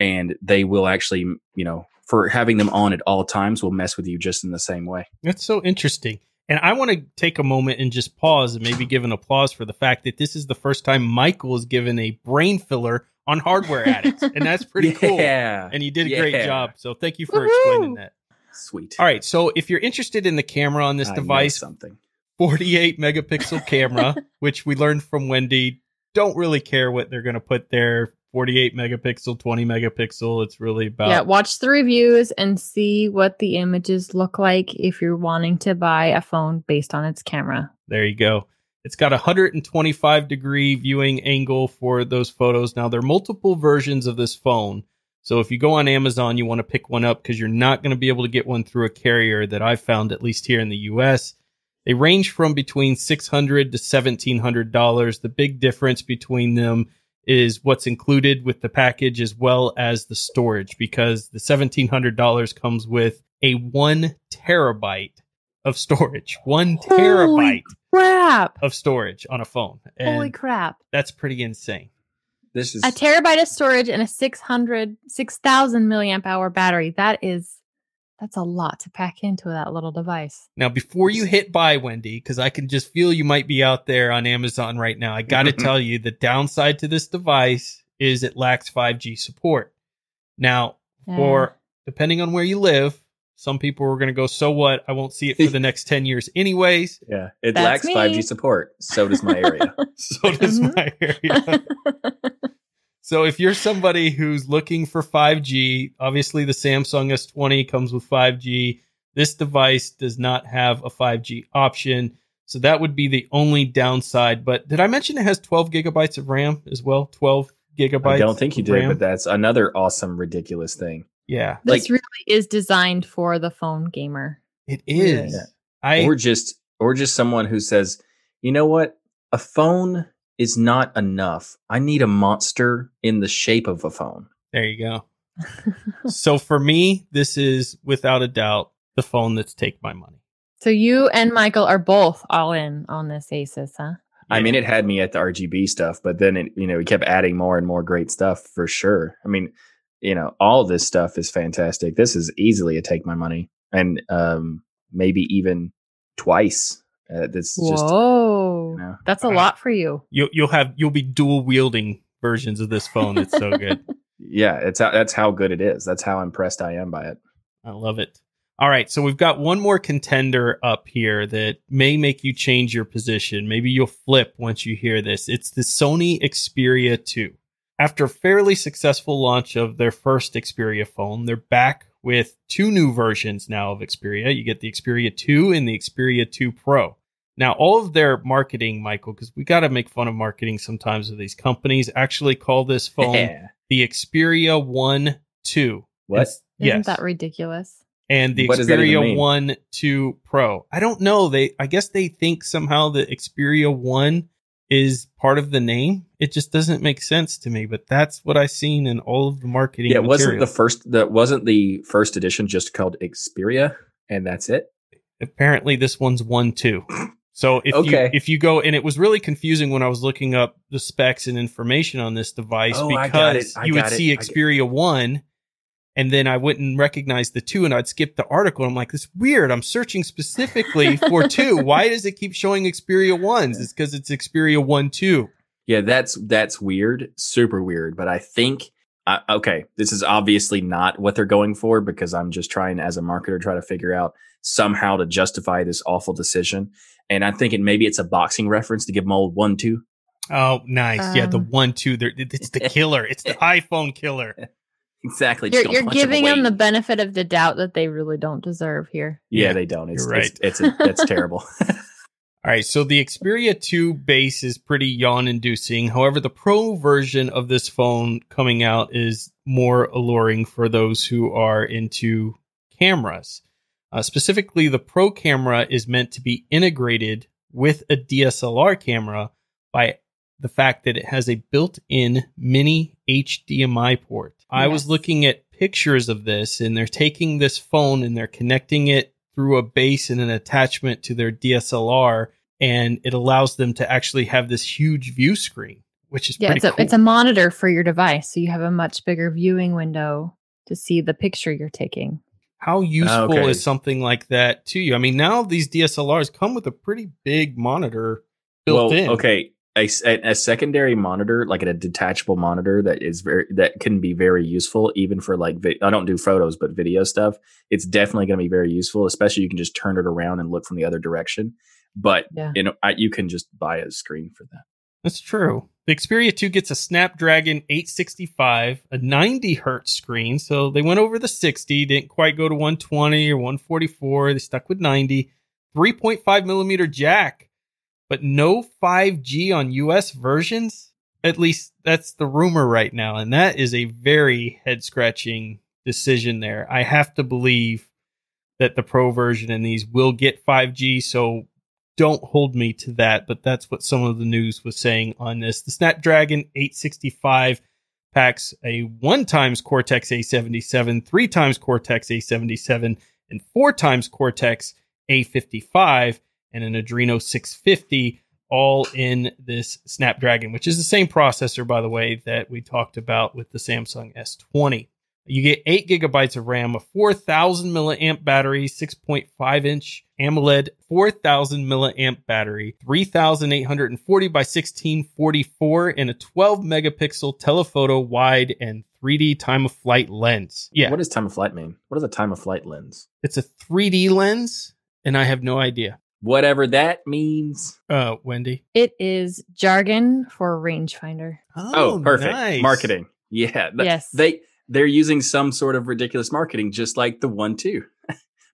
and they will actually, you know, for having them on at all times will mess with you just in the same way. That's so interesting. And I want to take a moment and just pause and maybe give an applause for the fact that this is the first time Michael is given a brain filler on hardware addicts. And that's pretty cool. Yeah. And you did a Yeah. great job. So thank you for Woohoo! explaining that. Sweet. All right. So if you're interested in the camera on this I device, something. 48 megapixel camera, which we learned from Wendy, don't really care what they're going to put there. 48 megapixel, 20 megapixel. It's really about yeah, watch the reviews and see what the images look like if you're wanting to buy a phone based on its camera. There you go. It's got a 125 degree viewing angle for those photos. Now, there are multiple versions of this phone. So if you go on Amazon, you want to pick one up because you're not going to be able to get one through a carrier that I've found, at least here in the US. They range from between $600 to $1,700. The big difference between them is what's included with the package as well as the storage because the $1,700 comes with a one terabyte of storage. One Holy terabyte Crap! of storage on a phone. And Holy crap. that's pretty insane. This is A terabyte of storage and a 600, 6,000 milliamp hour battery. That is, that's a lot to pack into that little device. Now, before you hit buy, Wendy, because I can just feel you might be out there on Amazon right now, I got to mm-hmm. tell you the downside to this device is it lacks 5G support. Now, for depending on where you live, some people are going to go, so what? I won't see it for the next 10 years, anyways. yeah. It That's lacks me. 5G support. So does my area. So does my mm-hmm. area. So if you're somebody who's looking for 5G, obviously the Samsung S20 comes with 5G. This device does not have a 5G option. So that would be the only downside. But did I mention it has 12 gigabytes of RAM as well? 12 gigabytes. I don't think you did, RAM? but that's another awesome, ridiculous thing. yeah, this like- really is designed for the phone gamer. it is. Yeah. I or just or just someone who says, you know what, a phone is not enough. I need a monster in the shape of a phone. there you go. so for me, this is without a doubt the phone that's take my money. so you and Michael are both all in on this Asus, huh? I mean, it had me at the RGB stuff, but then it, you know, we kept adding more and more great stuff for sure. I mean, you know, all this stuff is fantastic. This is easily a take my money, and um, maybe even twice. Uh, this is just Whoa. you know, That's a Uh, lot for you. You'll you'll have you'll be dual wielding versions of this phone. It's so good. yeah, it's how, that's how good it is. That's how impressed I am by it. I love it. All right, so we've got one more contender up here that may make you change your position. Maybe you'll flip once you hear this. It's the Sony Xperia 2. After a fairly successful launch of their first Xperia phone, they're back with two new versions now of Xperia. You get the Xperia 2 and the Xperia 2 Pro. Now, all of their marketing, Michael, because we got to make fun of marketing sometimes with these companies, actually call this phone Yeah. the Xperia 1 2. What? It's- Isn't yes that ridiculous? and the What does that even Xperia 1 2 Pro. I don't know. They I guess they think somehow the Xperia 1 is part of the name. It just doesn't make sense to me, but that's what I seen in all of the marketing. Yeah, it wasn't the first. That wasn't the first edition just called Xperia, and that's it. Apparently this one's 1 2. So if you if you go and it was really confusing when I was looking up the specs and information on this device Oh, I got it. because you would it. see Xperia 1 and then I wouldn't recognize the 2 and I'd skip the article. I'm like, this is weird. I'm searching specifically for 2. Why does it keep showing Xperia 1s? It's because it's Xperia 1 2. Yeah, that's that's weird, super weird. But I think, uh, okay, this is obviously not what they're going for because I'm just trying as a marketer try to figure out somehow to justify this awful decision. And I'm thinking maybe it's a boxing reference to give them old one two. Oh, nice. yeah, the Um, 1 2. There- It's the killer. It's the iPhone killer. Exactly. You're, you're giving them away. the benefit of the doubt that they really don't deserve here. Yeah, Yeah, they don't. It's you're right. It's, it's, a, it's terrible. All right, so the Xperia 2 base is pretty yawn inducing. However, the Pro version of this phone coming out is more alluring for those who are into cameras. Uh, specifically, the Pro camera is meant to be integrated with a DSLR camera by the fact that it has a built in mini HDMI port. I was looking at pictures of this, and they're taking this phone and they're connecting it through a base and an attachment to their DSLR, and it allows them to actually have this huge view screen, which is Yeah, pretty it's a cool. it's a monitor for your device, so you have a much bigger viewing window to see the picture you're taking. How useful Okay. is something like that to you? I mean, now these DSLRs come with a pretty big monitor built well, in. okay. A, s- a- a secondary monitor, like a detachable monitor, that is very that can be very useful, even for like vi- I don't do photos, but video stuff. It's definitely going to be very useful, especially you can just turn it around and look from the other direction. But Yeah. you know, I, you can just buy a screen for that. That's true. The Xperia 2 gets a Snapdragon 865, a 90 hertz screen. So they went over the 60, didn't quite go to 120 or 144. They stuck with 90. 3.5 millimeter jack, but no 5G on US versions. At least that's the rumor right now. And that is a very head scratching decision there. I have to believe that the Pro version and these will get 5G. So don't hold me to that, but that's what some of the news was saying on this. The Snapdragon 865 packs a one times Cortex A77, three times Cortex A77, and four times Cortex A55, and an Adreno 650, all in this Snapdragon, which is the same processor, by the way, that we talked about with the Samsung S20. You get eight gigabytes of RAM, a 4,000 milliamp battery, 6.5 inch AMOLED, 4,000 milliamp battery, 3,840 by 1644, and a 12 megapixel telephoto wide and 3D time of flight lens. Yeah, What does time of flight mean? What is a time of flight lens? it's a 3D lens, and I have no idea. Whatever that means. Uh, Wendy. It is jargon for rangefinder. Oh, perfect. nice. Marketing. Yeah. th- Yes. They they're using some sort of ridiculous marketing, just like the one too.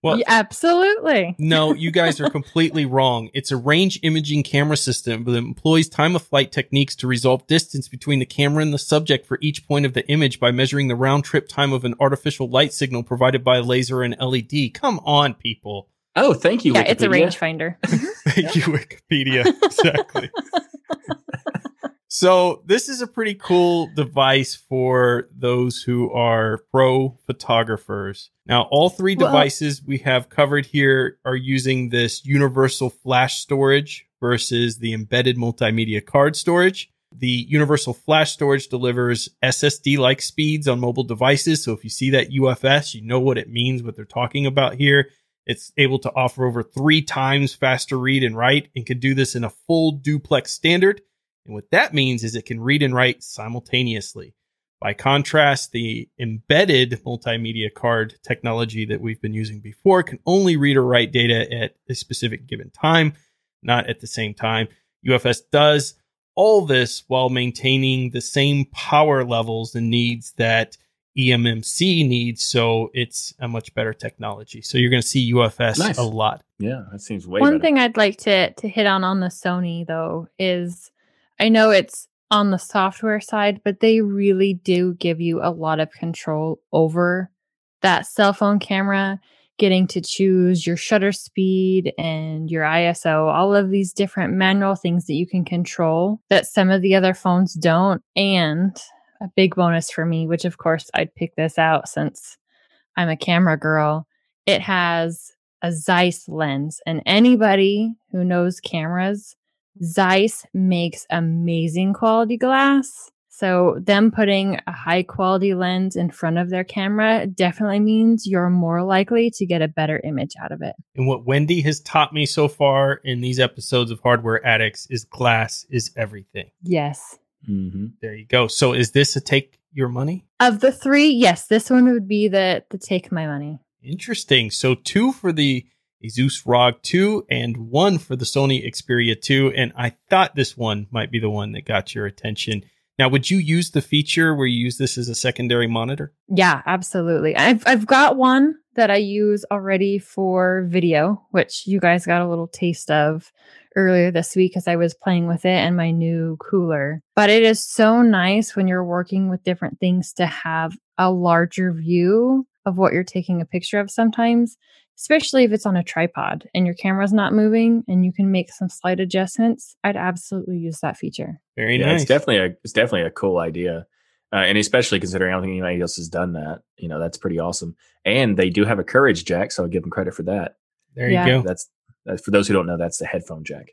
Well, Yeah, absolutely. No, you guys are completely wrong. It's a range imaging camera system that employs time of flight techniques to resolve distance between the camera and the subject for each point of the image by measuring the round trip time of an artificial light signal provided by a laser and LED. Come on, people. Oh, thank you. Yeah, it's a rangefinder. Thank you, Wikipedia. Exactly. so this is a pretty cool device for those who are pro photographers. Now, all three Well- devices we have covered here are using this universal flash storage versus the embedded multimedia card storage. The universal flash storage delivers SSD like speeds on mobile devices. So if you see that UFS, you know what it means, what they're talking about here. It's able to offer over three times faster read and write and can do this in a full duplex standard. And what that means is it can read and write simultaneously. By contrast, the embedded multimedia card technology that we've been using before can only read or write data at a specific given time, not at the same time. UFS does all this while maintaining the same power levels and needs that eMMC needs. So it's a much better technology. So you're going to see UFS Nice. a lot. Yeah, that seems way One better. thing I'd like to to hit on on the Sony though is I know it's on the software side, but they really do give you a lot of control over that cell phone camera, getting to choose your shutter speed and your ISO, all of these different manual things that you can control that some of the other phones don't. And a big bonus for me, which of course I'd pick this out since I'm a camera girl, it has a Zeiss lens. And anybody who knows cameras, Zeiss makes amazing quality glass. So, them putting a high quality lens in front of their camera definitely means you're more likely to get a better image out of it. And what Wendy has taught me so far in these episodes of Hardware Addicts is glass is everything. Yes. Hmm There you go. So is this a take your money? Of the three, yes, this one would be the the take my money. Interesting. So two for the Asus ROG 2 and one for the Sony Xperia 2. And I thought this one might be the one that got your attention. Now, would you use the feature where you use this as a secondary monitor? Yeah, absolutely. I've I've got one that I use already for video, which you guys got a little taste of earlier this week as I was playing with it and my new cooler. But it is so nice when you're working with different things to have a larger view of what you're taking a picture of sometimes, especially if it's on a tripod and your camera's not moving and you can make some slight adjustments. I'd absolutely use that feature. Very yeah, nice. it's definitely a it's definitely a cool idea, uh, and especially considering I don't think anybody else has done that. You know, that's pretty awesome. And they do have a courage jack, so I give them credit for that. there Yeah. you go. That's, that's for those who don't know, that's the headphone jack.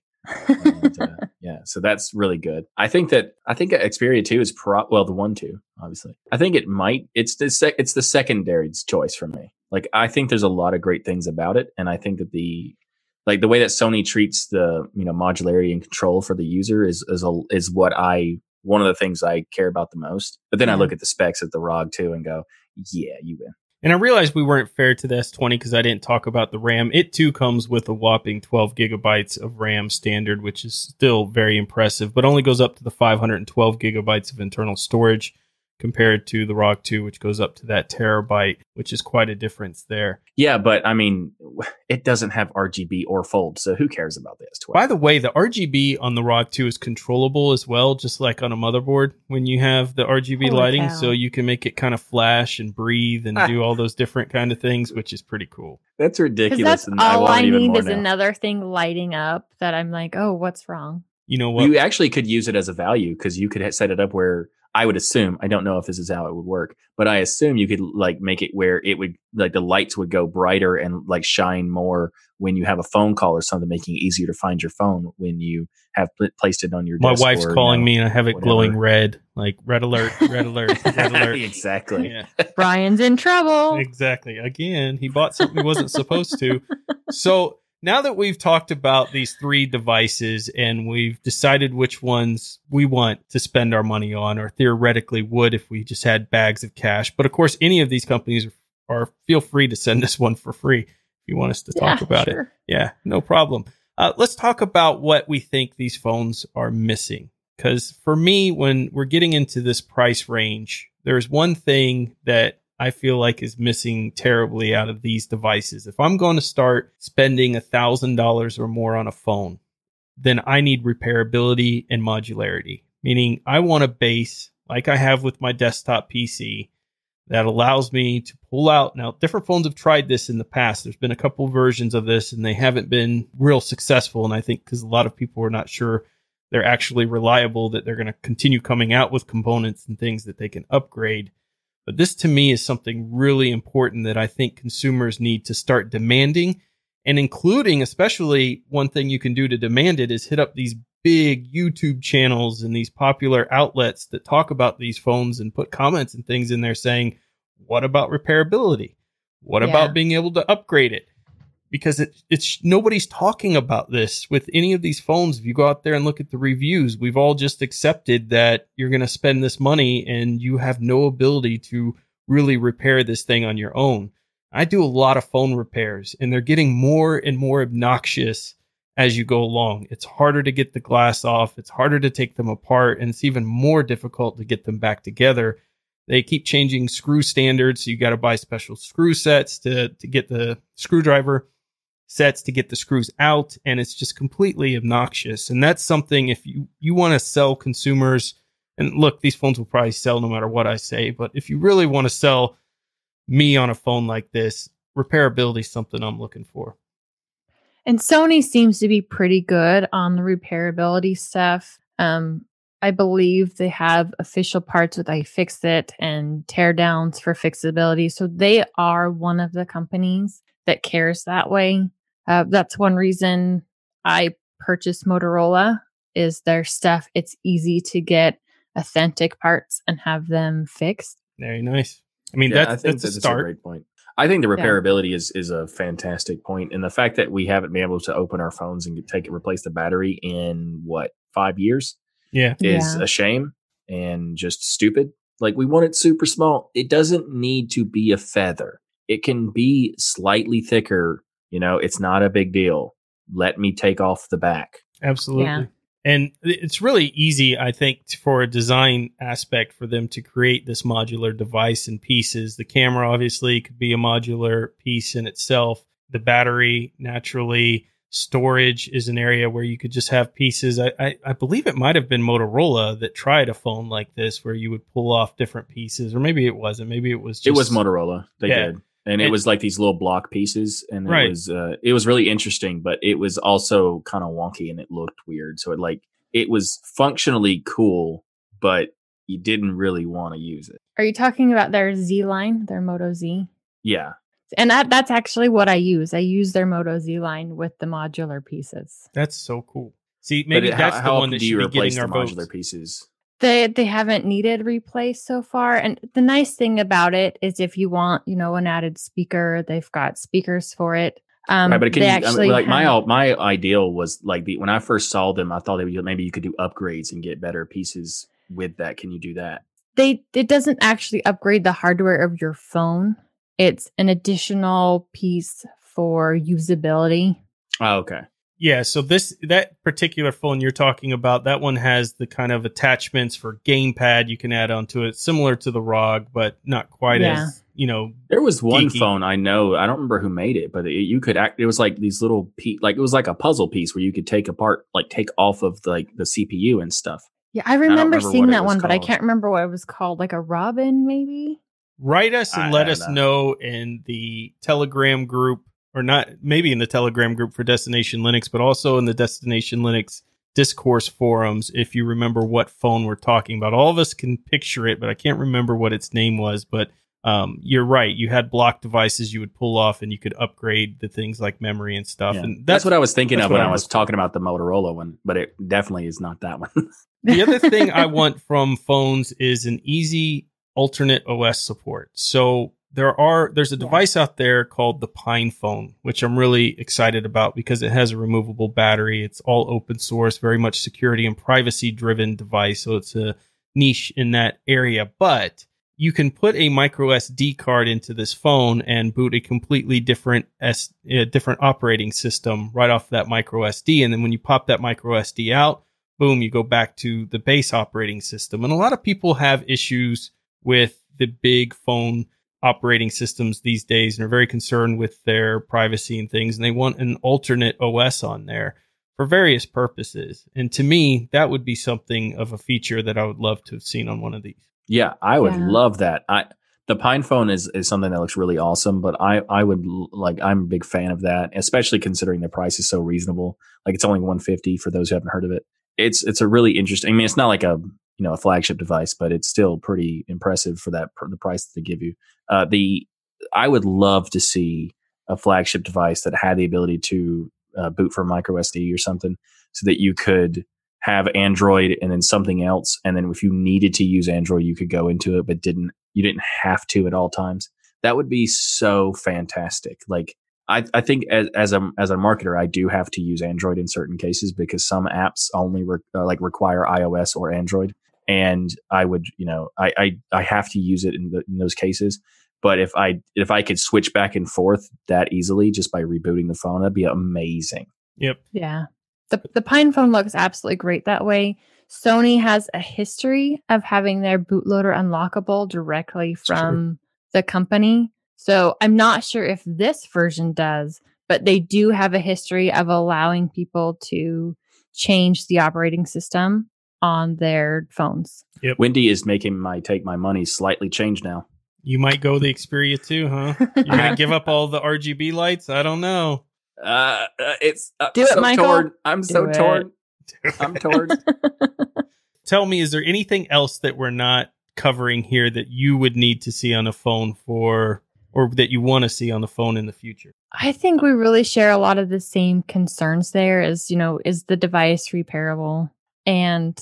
And, uh, yeah, so that's really good. I think that I think that Xperia two is pro well the one two obviously. I think it might it's the sec- it's the secondary choice for me. Like I think there's a lot of great things about it, and I think that the like the way that Sony treats the you know modularity and control for the user is is a, is what I one of the things I care about the most. But then I mm-hmm. look at the specs of the ROG 2 and go, yeah, you win. And I realized we weren't fair to the S20 because I didn't talk about the RAM. It too comes with a whopping 12 gigabytes of RAM standard, which is still very impressive, but only goes up to the 512 gigabytes of internal storage compared to the ROG 2, which goes up to that terabyte, which is quite a difference there. Yeah, but I mean, it doesn't have RGB or fold, so who cares about the S12? By the way, the RGB on the ROG 2 is controllable as well, just like on a motherboard when you have the RGB Holy lighting. cow. So you can make it kind of flash and breathe and do all those different kind of things, which is pretty cool. That's ridiculous. that's and I all want I it even need more is now. another thing lighting up that I'm like, oh, what's wrong? You know what? You actually could use it as a value because you could set it up where I would assume I don't know if this is how it would work, but I assume you could like make it where it would like the lights would go brighter and like shine more when you have a phone call or something, making it easier to find your phone when you have pl- placed it on your. My desk wife's or, you calling know, me and I have it whatever. glowing red, like red alert, red alert, red alert. exactly. Yeah, Brian's in trouble. exactly. Again, he bought something he wasn't supposed to. So now that we've talked about these three devices and we've decided which ones we want to spend our money on, or theoretically would if we just had bags of cash. But of course, any of these companies are feel free to send us one for free if you want us to talk Yeah, about it. Yeah, no problem. Uh, let's talk about what we think these phones are missing. Because for me, when we're getting into this price range, there's one thing that I feel like is missing terribly out of these devices. If I'm going to start spending a thousand dollars or more on a phone, then I need repairability and modularity. Meaning, I want a base like I have with my desktop PC that allows me to pull out. Now, different phones have tried this in the past. There's been a couple versions of this and they haven't been real successful. And I think because a lot of people are not sure they're actually reliable, that they're going to continue coming out with components and things that they can upgrade. But this to me is something really important that I think consumers need to start demanding and including, especially one thing you can do to demand it is hit up these big YouTube channels and these popular outlets that talk about these phones and put comments and things in there saying, what about repairability? What Yeah. about being able to upgrade it? Because it, it's nobody's talking about this with any of these phones. If you go out there and look at the reviews, we've all just accepted that you're going to spend this money and you have no ability to really repair this thing on your own. I do a lot of phone repairs and they're getting more and more obnoxious as you go along. It's harder to get the glass off, it's harder to take them apart, and it's even more difficult to get them back together. They keep changing screw standards, so you got to buy special screw sets to to get the screwdriver sets to get the screws out and it's just completely obnoxious. And that's something if you you want to sell consumers and look, these phones will probably sell no matter what I say, but if you really want to sell me on a phone like this, repairability is something I'm looking for. And Sony seems to be pretty good on the repairability stuff. Um, I believe they have official parts with iFixit and teardowns for fixability. So they are one of the companies that cares that way. Uh, that's one reason I purchase Motorola is their stuff. It's easy to get authentic parts and have them fixed. Very nice. I mean, Yeah, that's, I think that's a that's a start. great point. I think the Yeah. repairability is is a fantastic point, and the fact that we haven't been able to open our phones and take it, replace the battery in what five years yeah. is Yeah. a shame and just stupid. Like we want it super small. It doesn't need to be a feather. It can be slightly thicker. You know, it's not a big deal. Let me take off the back. Absolutely. Yeah. And it's really easy, I think, for a design aspect for them to create this modular device in pieces. The camera obviously could be a modular piece in itself. The battery, naturally, storage is an area where you could just have pieces. I, I, I believe it might have been Motorola that tried a phone like this where you would pull off different pieces, or maybe it wasn't. Maybe it was just it was Motorola. They Yeah. did. And it And- was like these little block pieces, and it Right. was uh, it was really interesting, but it was also kind of wonky and it looked weird. So it like it was functionally cool, but you didn't really want to use it. Are you talking about their Z line, their Moto Z? Yeah, And that that's actually what I use. I use their Moto Z line with the modular pieces. That's so cool. See, maybe but that's how, the how one that do should you be replace getting the our modular votes. pieces? They they haven't needed replace so far. And the nice thing about it is if you want, you know, an added speaker, they've got speakers for it. Um, right, but can you, I mean, like my have- my ideal was like the when I first saw them, I thought they would, maybe you could do upgrades and get better pieces with that. Can you do that? they it doesn't actually upgrade the hardware of your phone. It's an additional piece for usability. Oh, okay. Yeah, so this that particular phone you're talking about, that one has the kind of attachments for gamepad you can add onto it, similar to the ROG, but not quite Yeah. as you know. There was one Geeky. phone I know. I don't remember who made it, but it, you could act. It was like these little pe- like it was like a puzzle piece where you could take apart, like take off of the, like the CPU and stuff. Yeah, I don't remember remember seeing that was one, but I can't remember what it was called. Like a Robin, maybe. Write us and I let don't us know. know in the Telegram group, or not maybe in the Telegram group for Destination Linux, but also in the Destination Linux discourse forums if you remember what phone we're talking about. All of us can picture it, but I can't remember what its name was. But um, you're right. You had block devices you would pull off, and you could upgrade the things like memory and stuff. Yeah. And That's, what I was thinking of when I I was was talking about the Motorola one, but it definitely is not that one. the other thing I want from phones is an easy alternate OS support. So there are there's a device out there called the Pine Phone, which I'm really excited about because it has a removable battery. It's all open source, very much security and privacy driven device. So it's a niche in that area, but you can put a micro SD card into this phone and boot a completely different S, uh, different operating system right off that micro SD. And then when you pop that micro SD out, boom, you go back to the base operating system. And a lot of people have issues with the big phone operating systems these days and are very concerned with their privacy and things. And they want an alternate OS on there for various purposes. And to me, that would be something of a feature that I would love to have seen on one of these. yeah, I would Yeah. love that. I the Pine phone is is something that looks really awesome, but I I would like I'm a big fan of that, especially considering the price is so reasonable. Like it's only 150 for those who haven't heard of it. It's it's a really interesting. I mean, it's not like a you know a flagship device, but it's still pretty impressive for that the price that they give you. Uh, the I would love to see a flagship device that had the ability to uh, boot from micro SD or something, so that you could have Android and then something else, and then if you needed to use Android, you could go into it, but didn't you didn't have to at all times. That would be so fantastic. Like I, I think as, as a as a marketer, I do have to use Android in certain cases because some apps only re- uh, like require iOS or Android, and I would you know I I, I have to use it in, the, in those cases. But if I if I could switch back and forth that easily just by rebooting the phone, that'd be amazing. Yep. Yeah. The the Pine phone looks absolutely great that way. Sony has a history of having their bootloader unlockable directly from the company. So I'm not sure if this version does, but they do have a history of allowing people to change the operating system on their phones. Yep. Wendy is making my take my money slightly change now. You might go the Xperia 2, huh? You're going to give up all the RGB lights? I don't know. Uh, uh, it's uh, Do it, so Michael. torn. I'm so it. torn. I'm torn. Tell me, is there anything else that we're not covering here that you would need to see on a phone for, or that you want to see on the phone in the future? I think we really share a lot of the same concerns there is, you know, is the device repairable? And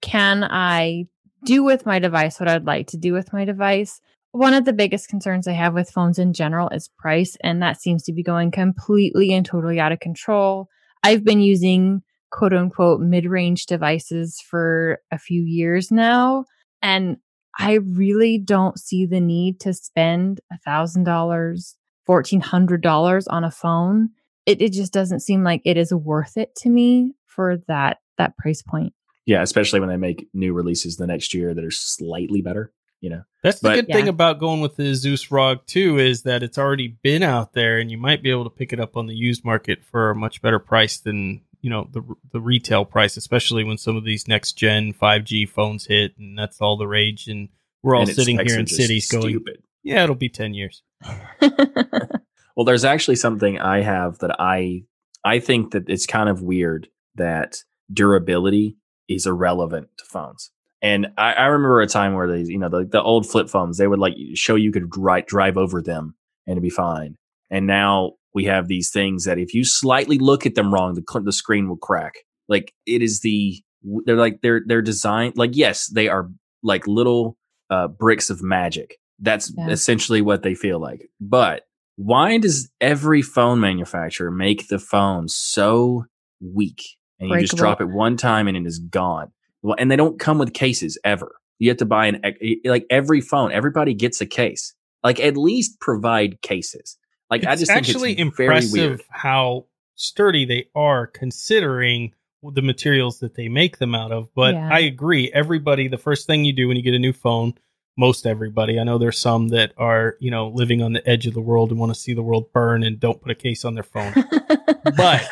can I do with my device what I'd like to do with my device? One of the biggest concerns I have with phones in general is price, and that seems to be going completely and totally out of control. I've been using quote unquote mid range devices for a few years now, and I really don't see the need to spend a thousand dollars, fourteen hundred dollars on a phone. It it just doesn't seem like it is worth it to me for that that price point. Yeah, especially when they make new releases the next year that are slightly better. You know, That's the But- good thing about going with the Asus ROG 2 is that it's already been out there and you might be able to pick it up on the used market for a much better price than, you know, the the retail price, especially when some of these next gen 5G phones hit and that's all the rage and we're all And sitting here in just cities going, yeah, it'll be 10 years. Well, there's actually something I have that I I think that it's kind of weird that durability is irrelevant to phones. And I, I remember a time where these, you know, the, the old flip phones, they would like show you could drive, drive over them and it'd be fine. And now we have these things that if you slightly look at them wrong, the, the screen will crack. like it is the they're like they're they're designed like yes they are like little uh bricks of magic that's Yeah. essentially what they feel like but why does every phone manufacturer make the phone so weak and you just drop it one time and it is gone well and they don't come with cases ever you have to buy an like every phone everybody gets a case like at least provide cases like i just actually think it's very impressive weird how sturdy they are considering the materials that they make them out of. But Yeah. I agree. Everybody, the first thing you do when you get a new phone, most everybody, I know there's some that are, you know, living on the edge of the world and want to see the world burn and don't put a case on their phone. but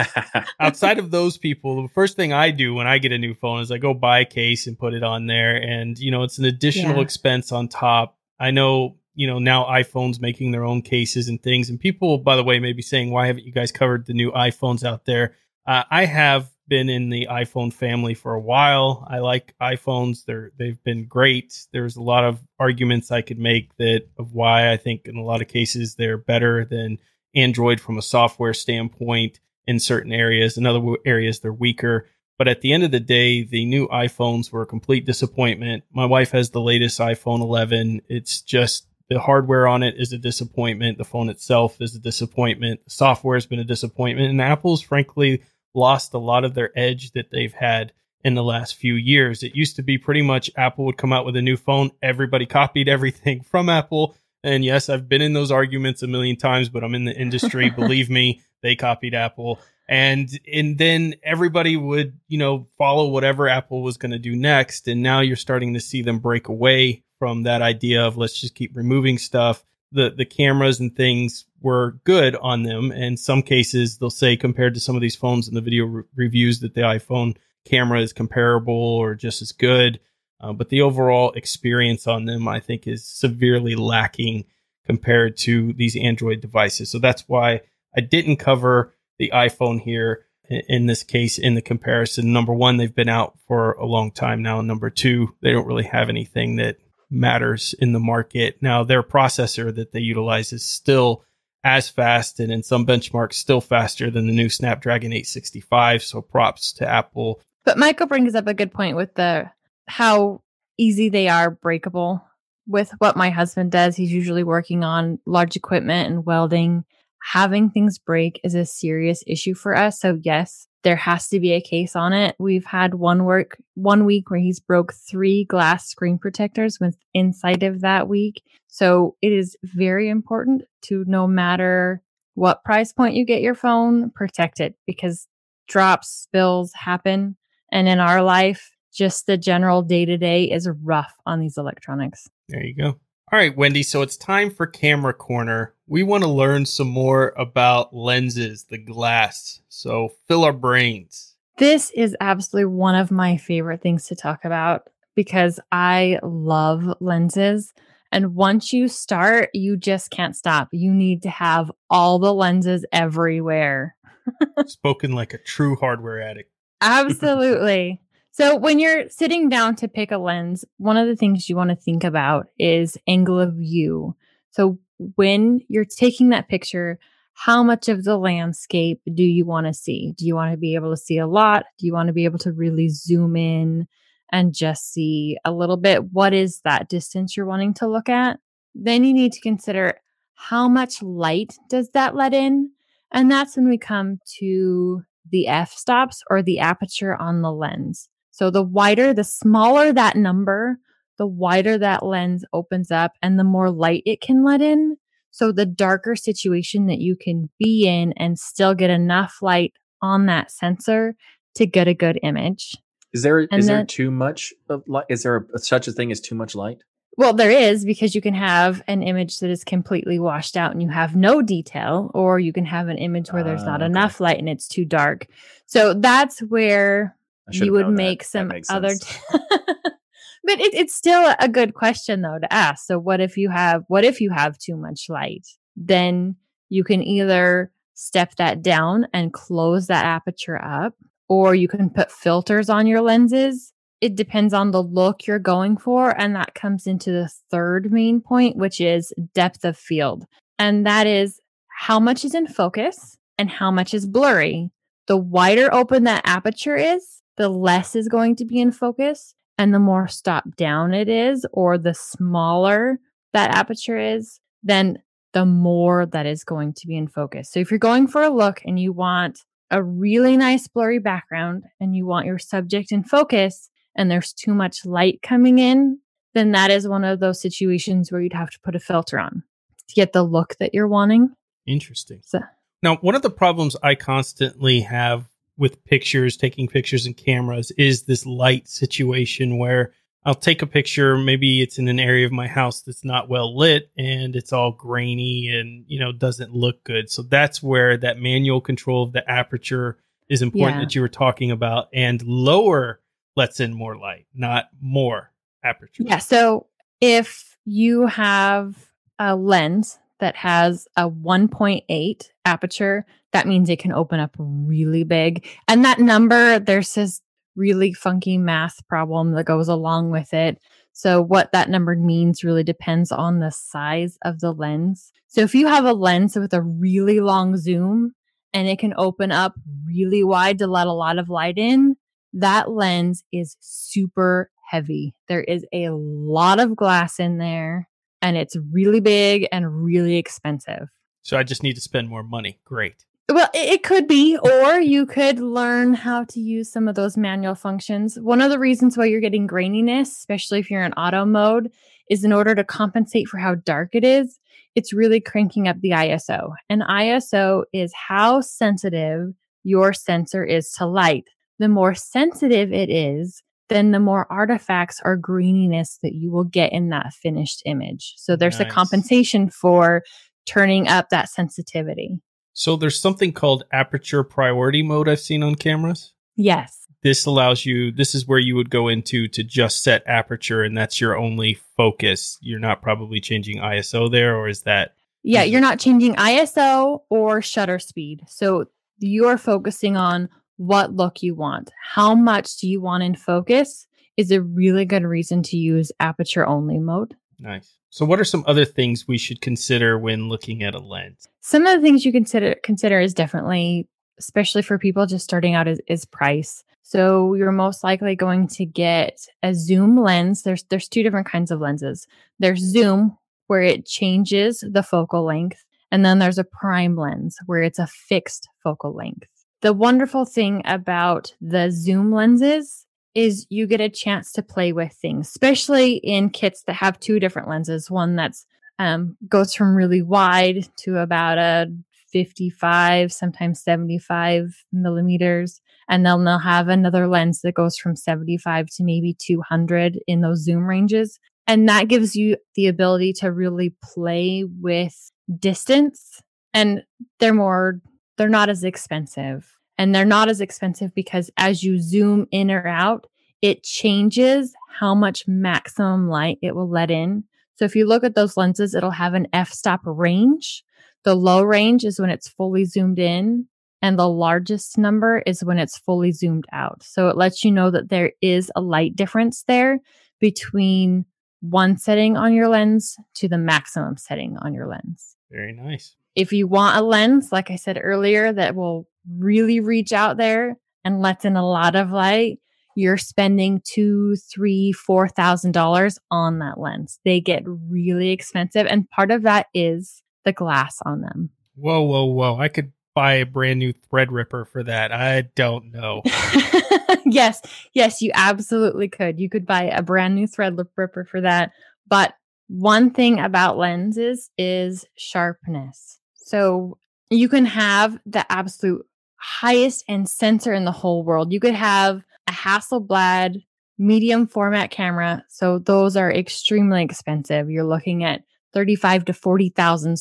outside of those people, the first thing I do when I get a new phone is I go buy a case and put it on there. And, you know, it's an additional Yeah. expense on top. I know, you know, now iPhones making their own cases and things. And people, by the way, may be saying, why haven't you guys covered the new iPhones out there? Uh, I have been in the iPhone family for a while. I like iPhones. They're they've been great. There's a lot of arguments I could make that of why I think in a lot of cases they're better than Android from a software standpoint in certain areas. In other areas, they're weaker. But at the end of the day, the new iPhones were a complete disappointment. My wife has the latest iPhone 11. It's just the hardware on it is a disappointment. The phone itself is a disappointment. Software has been a disappointment. And Apple's frankly lost a lot of their edge that they've had in the last few years. It used to be pretty much Apple would come out with a new phone, everybody copied everything from Apple. And yes, I've been in those arguments a million times, but I'm in the industry. Believe me, they copied Apple. And and then everybody would, you know, follow whatever Apple was going to do next. And now you're starting to see them break away from that idea of let's just keep removing stuff. The the cameras and things were good on them. And some cases they'll say compared to some of these phones in the video re- reviews that the iPhone camera is comparable or just as good. Uh, but the overall experience on them, I think, is severely lacking compared to these Android devices. So that's why I didn't cover the iPhone here i- in this case in the comparison. Number one, they've been out for a long time now. And number two, they don't really have anything that matters in the market. Now, their processor that they utilize is still as fast and in some benchmarks still faster than the new Snapdragon 865. So props to Apple. But Michael brings up a good point with the how easy they are breakable. With what my husband does, he's usually working on large equipment and welding. Having things break is a serious issue for us. So yes, there has to be a case on it. We've had one work one week where he's broke three glass screen protectors with inside of that week. So it is very important to no matter what price point you get your phone, protect it because drops, spills happen. And in our life, just the general day to day is rough on these electronics. There you go. All right, Wendy. So it's time for Camera Corner. We want to learn some more about lenses, the glass. So fill our brains. This is absolutely one of my favorite things to talk about because I love lenses. And once you start, you just can't stop. You need to have all the lenses everywhere. Spoken like a true hardware addict. Absolutely. So, when you're sitting down to pick a lens, one of the things you want to think about is angle of view. So, when you're taking that picture, how much of the landscape do you want to see? Do you want to be able to see a lot? Do you want to be able to really zoom in and just see a little bit? What is that distance you're wanting to look at? Then you need to consider how much light does that let in? And that's when we come to the f stops or the aperture on the lens. So the wider, the smaller that number, the wider that lens opens up and the more light it can let in. So the darker situation that you can be in and still get enough light on that sensor to get a good image. Is there is And there too much of light? Is there a, such a thing as too much light? Well, there is because you can have an image that is completely washed out and you have no detail, or you can have an image where there's not ah, okay. enough light and it's too dark. So that's where you would make That some makes other. sense. but it, it's still a good question though to ask. So what if you have what if you have too much light? Then you can either step that down and close that aperture up, or you can put filters on your lenses. It depends on the look you're going for, and that comes into the third main point, which is depth of field, and that is how much is in focus and how much is blurry. the wider open that aperture is, the less is going to be in focus. And the more stop down it is, or the smaller that aperture is, then the more that is going to be in focus. So if you're going for a look and you want a really nice blurry background and you want your subject in focus and there's too much light coming in, then that is one of those situations where you'd have to put a filter on to get the look that you're wanting. Interesting. So, Now, one of the problems I constantly have with pictures, taking pictures and cameras, is this light situation where I'll take a picture. Maybe it's in an area of my house that's not well lit and it's all grainy and, you know, doesn't look good. So that's where that manual control of the aperture is important Yeah. that you were talking about. And lower lets in more light, not more aperture. yeah. So if you have a lens that has a 1.8 aperture, that means it can open up really big. And that number, there's this really funky math problem that goes along with it. So, what that number means really depends on the size of the lens. So, if you have a lens with a really long zoom and it can open up really wide to let a lot of light in, that lens is super heavy. There is a lot of glass in there and it's really big and really expensive. So I just need to spend more money. Great. Well, it, could be, or you could learn how to use some of those manual functions. One of the reasons why you're getting graininess, especially if you're in auto mode, is in order to compensate for how dark it is, it's really cranking up the ISO. And ISO is how sensitive your sensor is to light. The more sensitive it is, then the more artifacts or graininess that you will get in that finished image. So there's Nice. a compensation for turning up that sensitivity. So there's something called aperture priority mode I've seen on cameras. Yes. This allows you, this is where you would go into to just set aperture and that's your only focus. You're not probably changing ISO there, or is that? Yeah, you're not changing ISO or shutter speed. So you're focusing on what look you want. How much do you want in focus is a really good reason to use aperture only mode. Nice. So what are some other things we should consider when looking at a lens? Some of the things you consider consider is definitely, especially for people just starting out, is, is price. So you're most likely going to get a zoom lens. There's there's two different kinds of lenses. There's zoom where it changes the focal length, and then there's a prime lens where it's a fixed focal length. The wonderful thing about the zoom lenses is you get a chance to play with things, especially in kits that have two different lenses. One that's um, goes from really wide to about a 55, sometimes 75 millimeters. And then they'll have another lens that goes from 75 to maybe 200 in those zoom ranges. And that gives you the ability to really play with distance. And they're more, they're not as expensive. And they're not as expensive because as you zoom in or out, it changes how much maximum light it will let in. So if you look at those lenses, it'll have an f stop range. The low range is when it's fully zoomed in, and the largest number is when it's fully zoomed out. So it lets you know that there is a light difference there between one setting on your lens to the maximum setting on your lens. Very nice. If you want a lens, like I said earlier, that will really reach out there and lets in a lot of light, you're spending two, three, four thousand dollars on that lens. They get really expensive, and part of that is the glass on them. Whoa, whoa, whoa. I could buy a brand new Threadripper for that. I don't know. yes, yes, you absolutely could. You could buy a brand new thread ripper for that. But one thing about lenses is sharpness. So you can have the absolute highest end sensor in the whole world. You could have a Hasselblad medium format camera. So those are extremely expensive. You're looking at thirty-five to forty thousand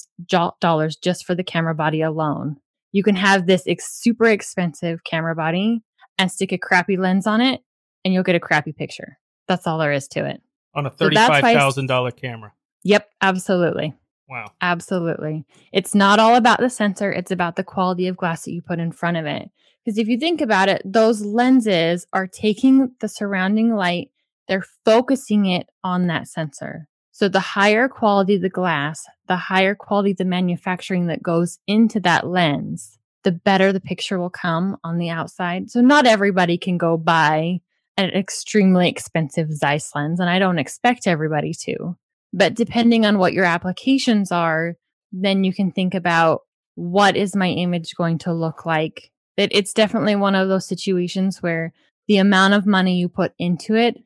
dollars just for the camera body alone. You can have this ex- super expensive camera body and stick a crappy lens on it, and you'll get a crappy picture. That's all there is to it. On a So that's why I s- $35,000 camera. Yep, absolutely. Wow. Absolutely. It's not all about the sensor, it's about the quality of glass that you put in front of it. Because if you think about it, those lenses are taking the surrounding light, they're focusing it on that sensor. So the higher quality the glass, the higher quality the manufacturing that goes into that lens, the better the picture will come on the outside. So not everybody can go buy an extremely expensive Zeiss lens, and I don't expect everybody to. But depending on what your applications are, then you can think about what is my image going to look like. That it's definitely one of those situations where the amount of money you put into it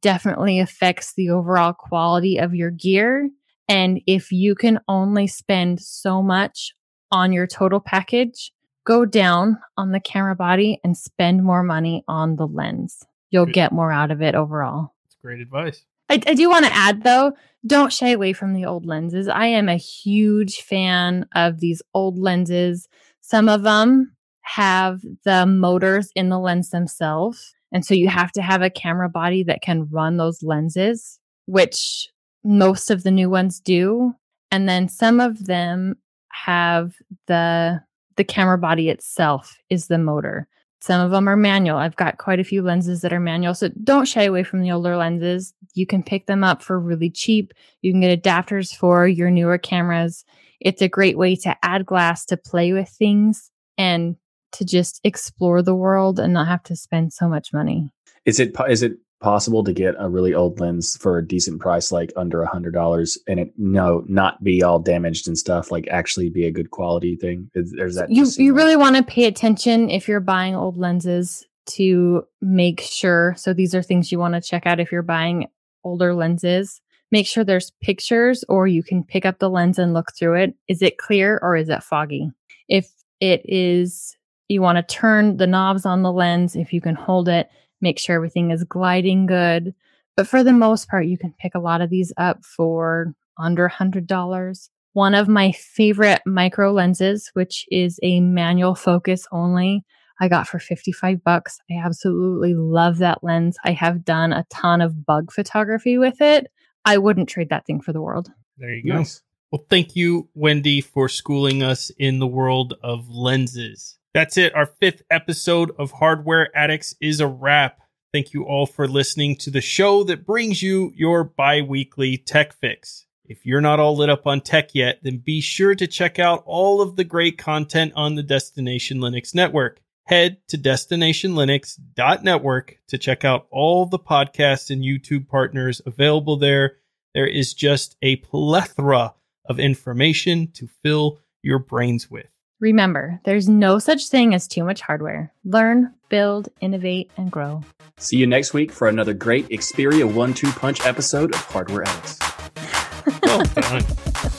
definitely affects the overall quality of your gear. And if you can only spend so much on your total package, go down on the camera body and spend more money on the lens. You'll Good. get more out of it overall. That's great advice. I, I do want to add though, don't shy away from the old lenses. I am a huge fan of these old lenses. Some of them have the motors in the lens themselves. And so you have to have a camera body that can run those lenses, which most of the new ones do. And then some of them have the the camera body itself is the motor. Some of them are manual. I've got quite a few lenses that are manual. So don't shy away from the older lenses. You can pick them up for really cheap. You can get adapters for your newer cameras. It's a great way to add glass to play with things and to just explore the world and not have to spend so much money. Is it is it possible to get a really old lens for a decent price, like under a hundred dollars, and it no not be all damaged and stuff, like actually be a good quality thing? Is, there's that You you like- really want to pay attention if you're buying old lenses to make sure. So these are things you want to check out if you're buying older lenses. Make sure there's pictures or you can pick up the lens and look through it. Is it clear or is it foggy? If it is you want to turn the knobs on the lens if you can hold it, make sure everything is gliding good. But for the most part, you can pick a lot of these up for under a hundred dollars. One of my favorite micro lenses, which is a manual focus only, I got for 55 bucks. I absolutely love that lens. I have done a ton of bug photography with it. I wouldn't trade that thing for the world. There you go. Nice. Well, thank you, Wendy, for schooling us in the world of lenses. That's it. Our fifth episode of Hardware Addicts is a wrap. Thank you all for listening to the show that brings you your bi weekly tech fix. If you're not all lit up on tech yet, then be sure to check out all of the great content on the Destination Linux network. Head to destinationlinux.network to check out all the podcasts and YouTube partners available there. There is just a plethora of information to fill your brains with. Remember, there's no such thing as too much hardware. Learn, build, innovate, and grow. See you next week for another great Xperia One Two Punch episode of Hardware Addicts. Oh, well done.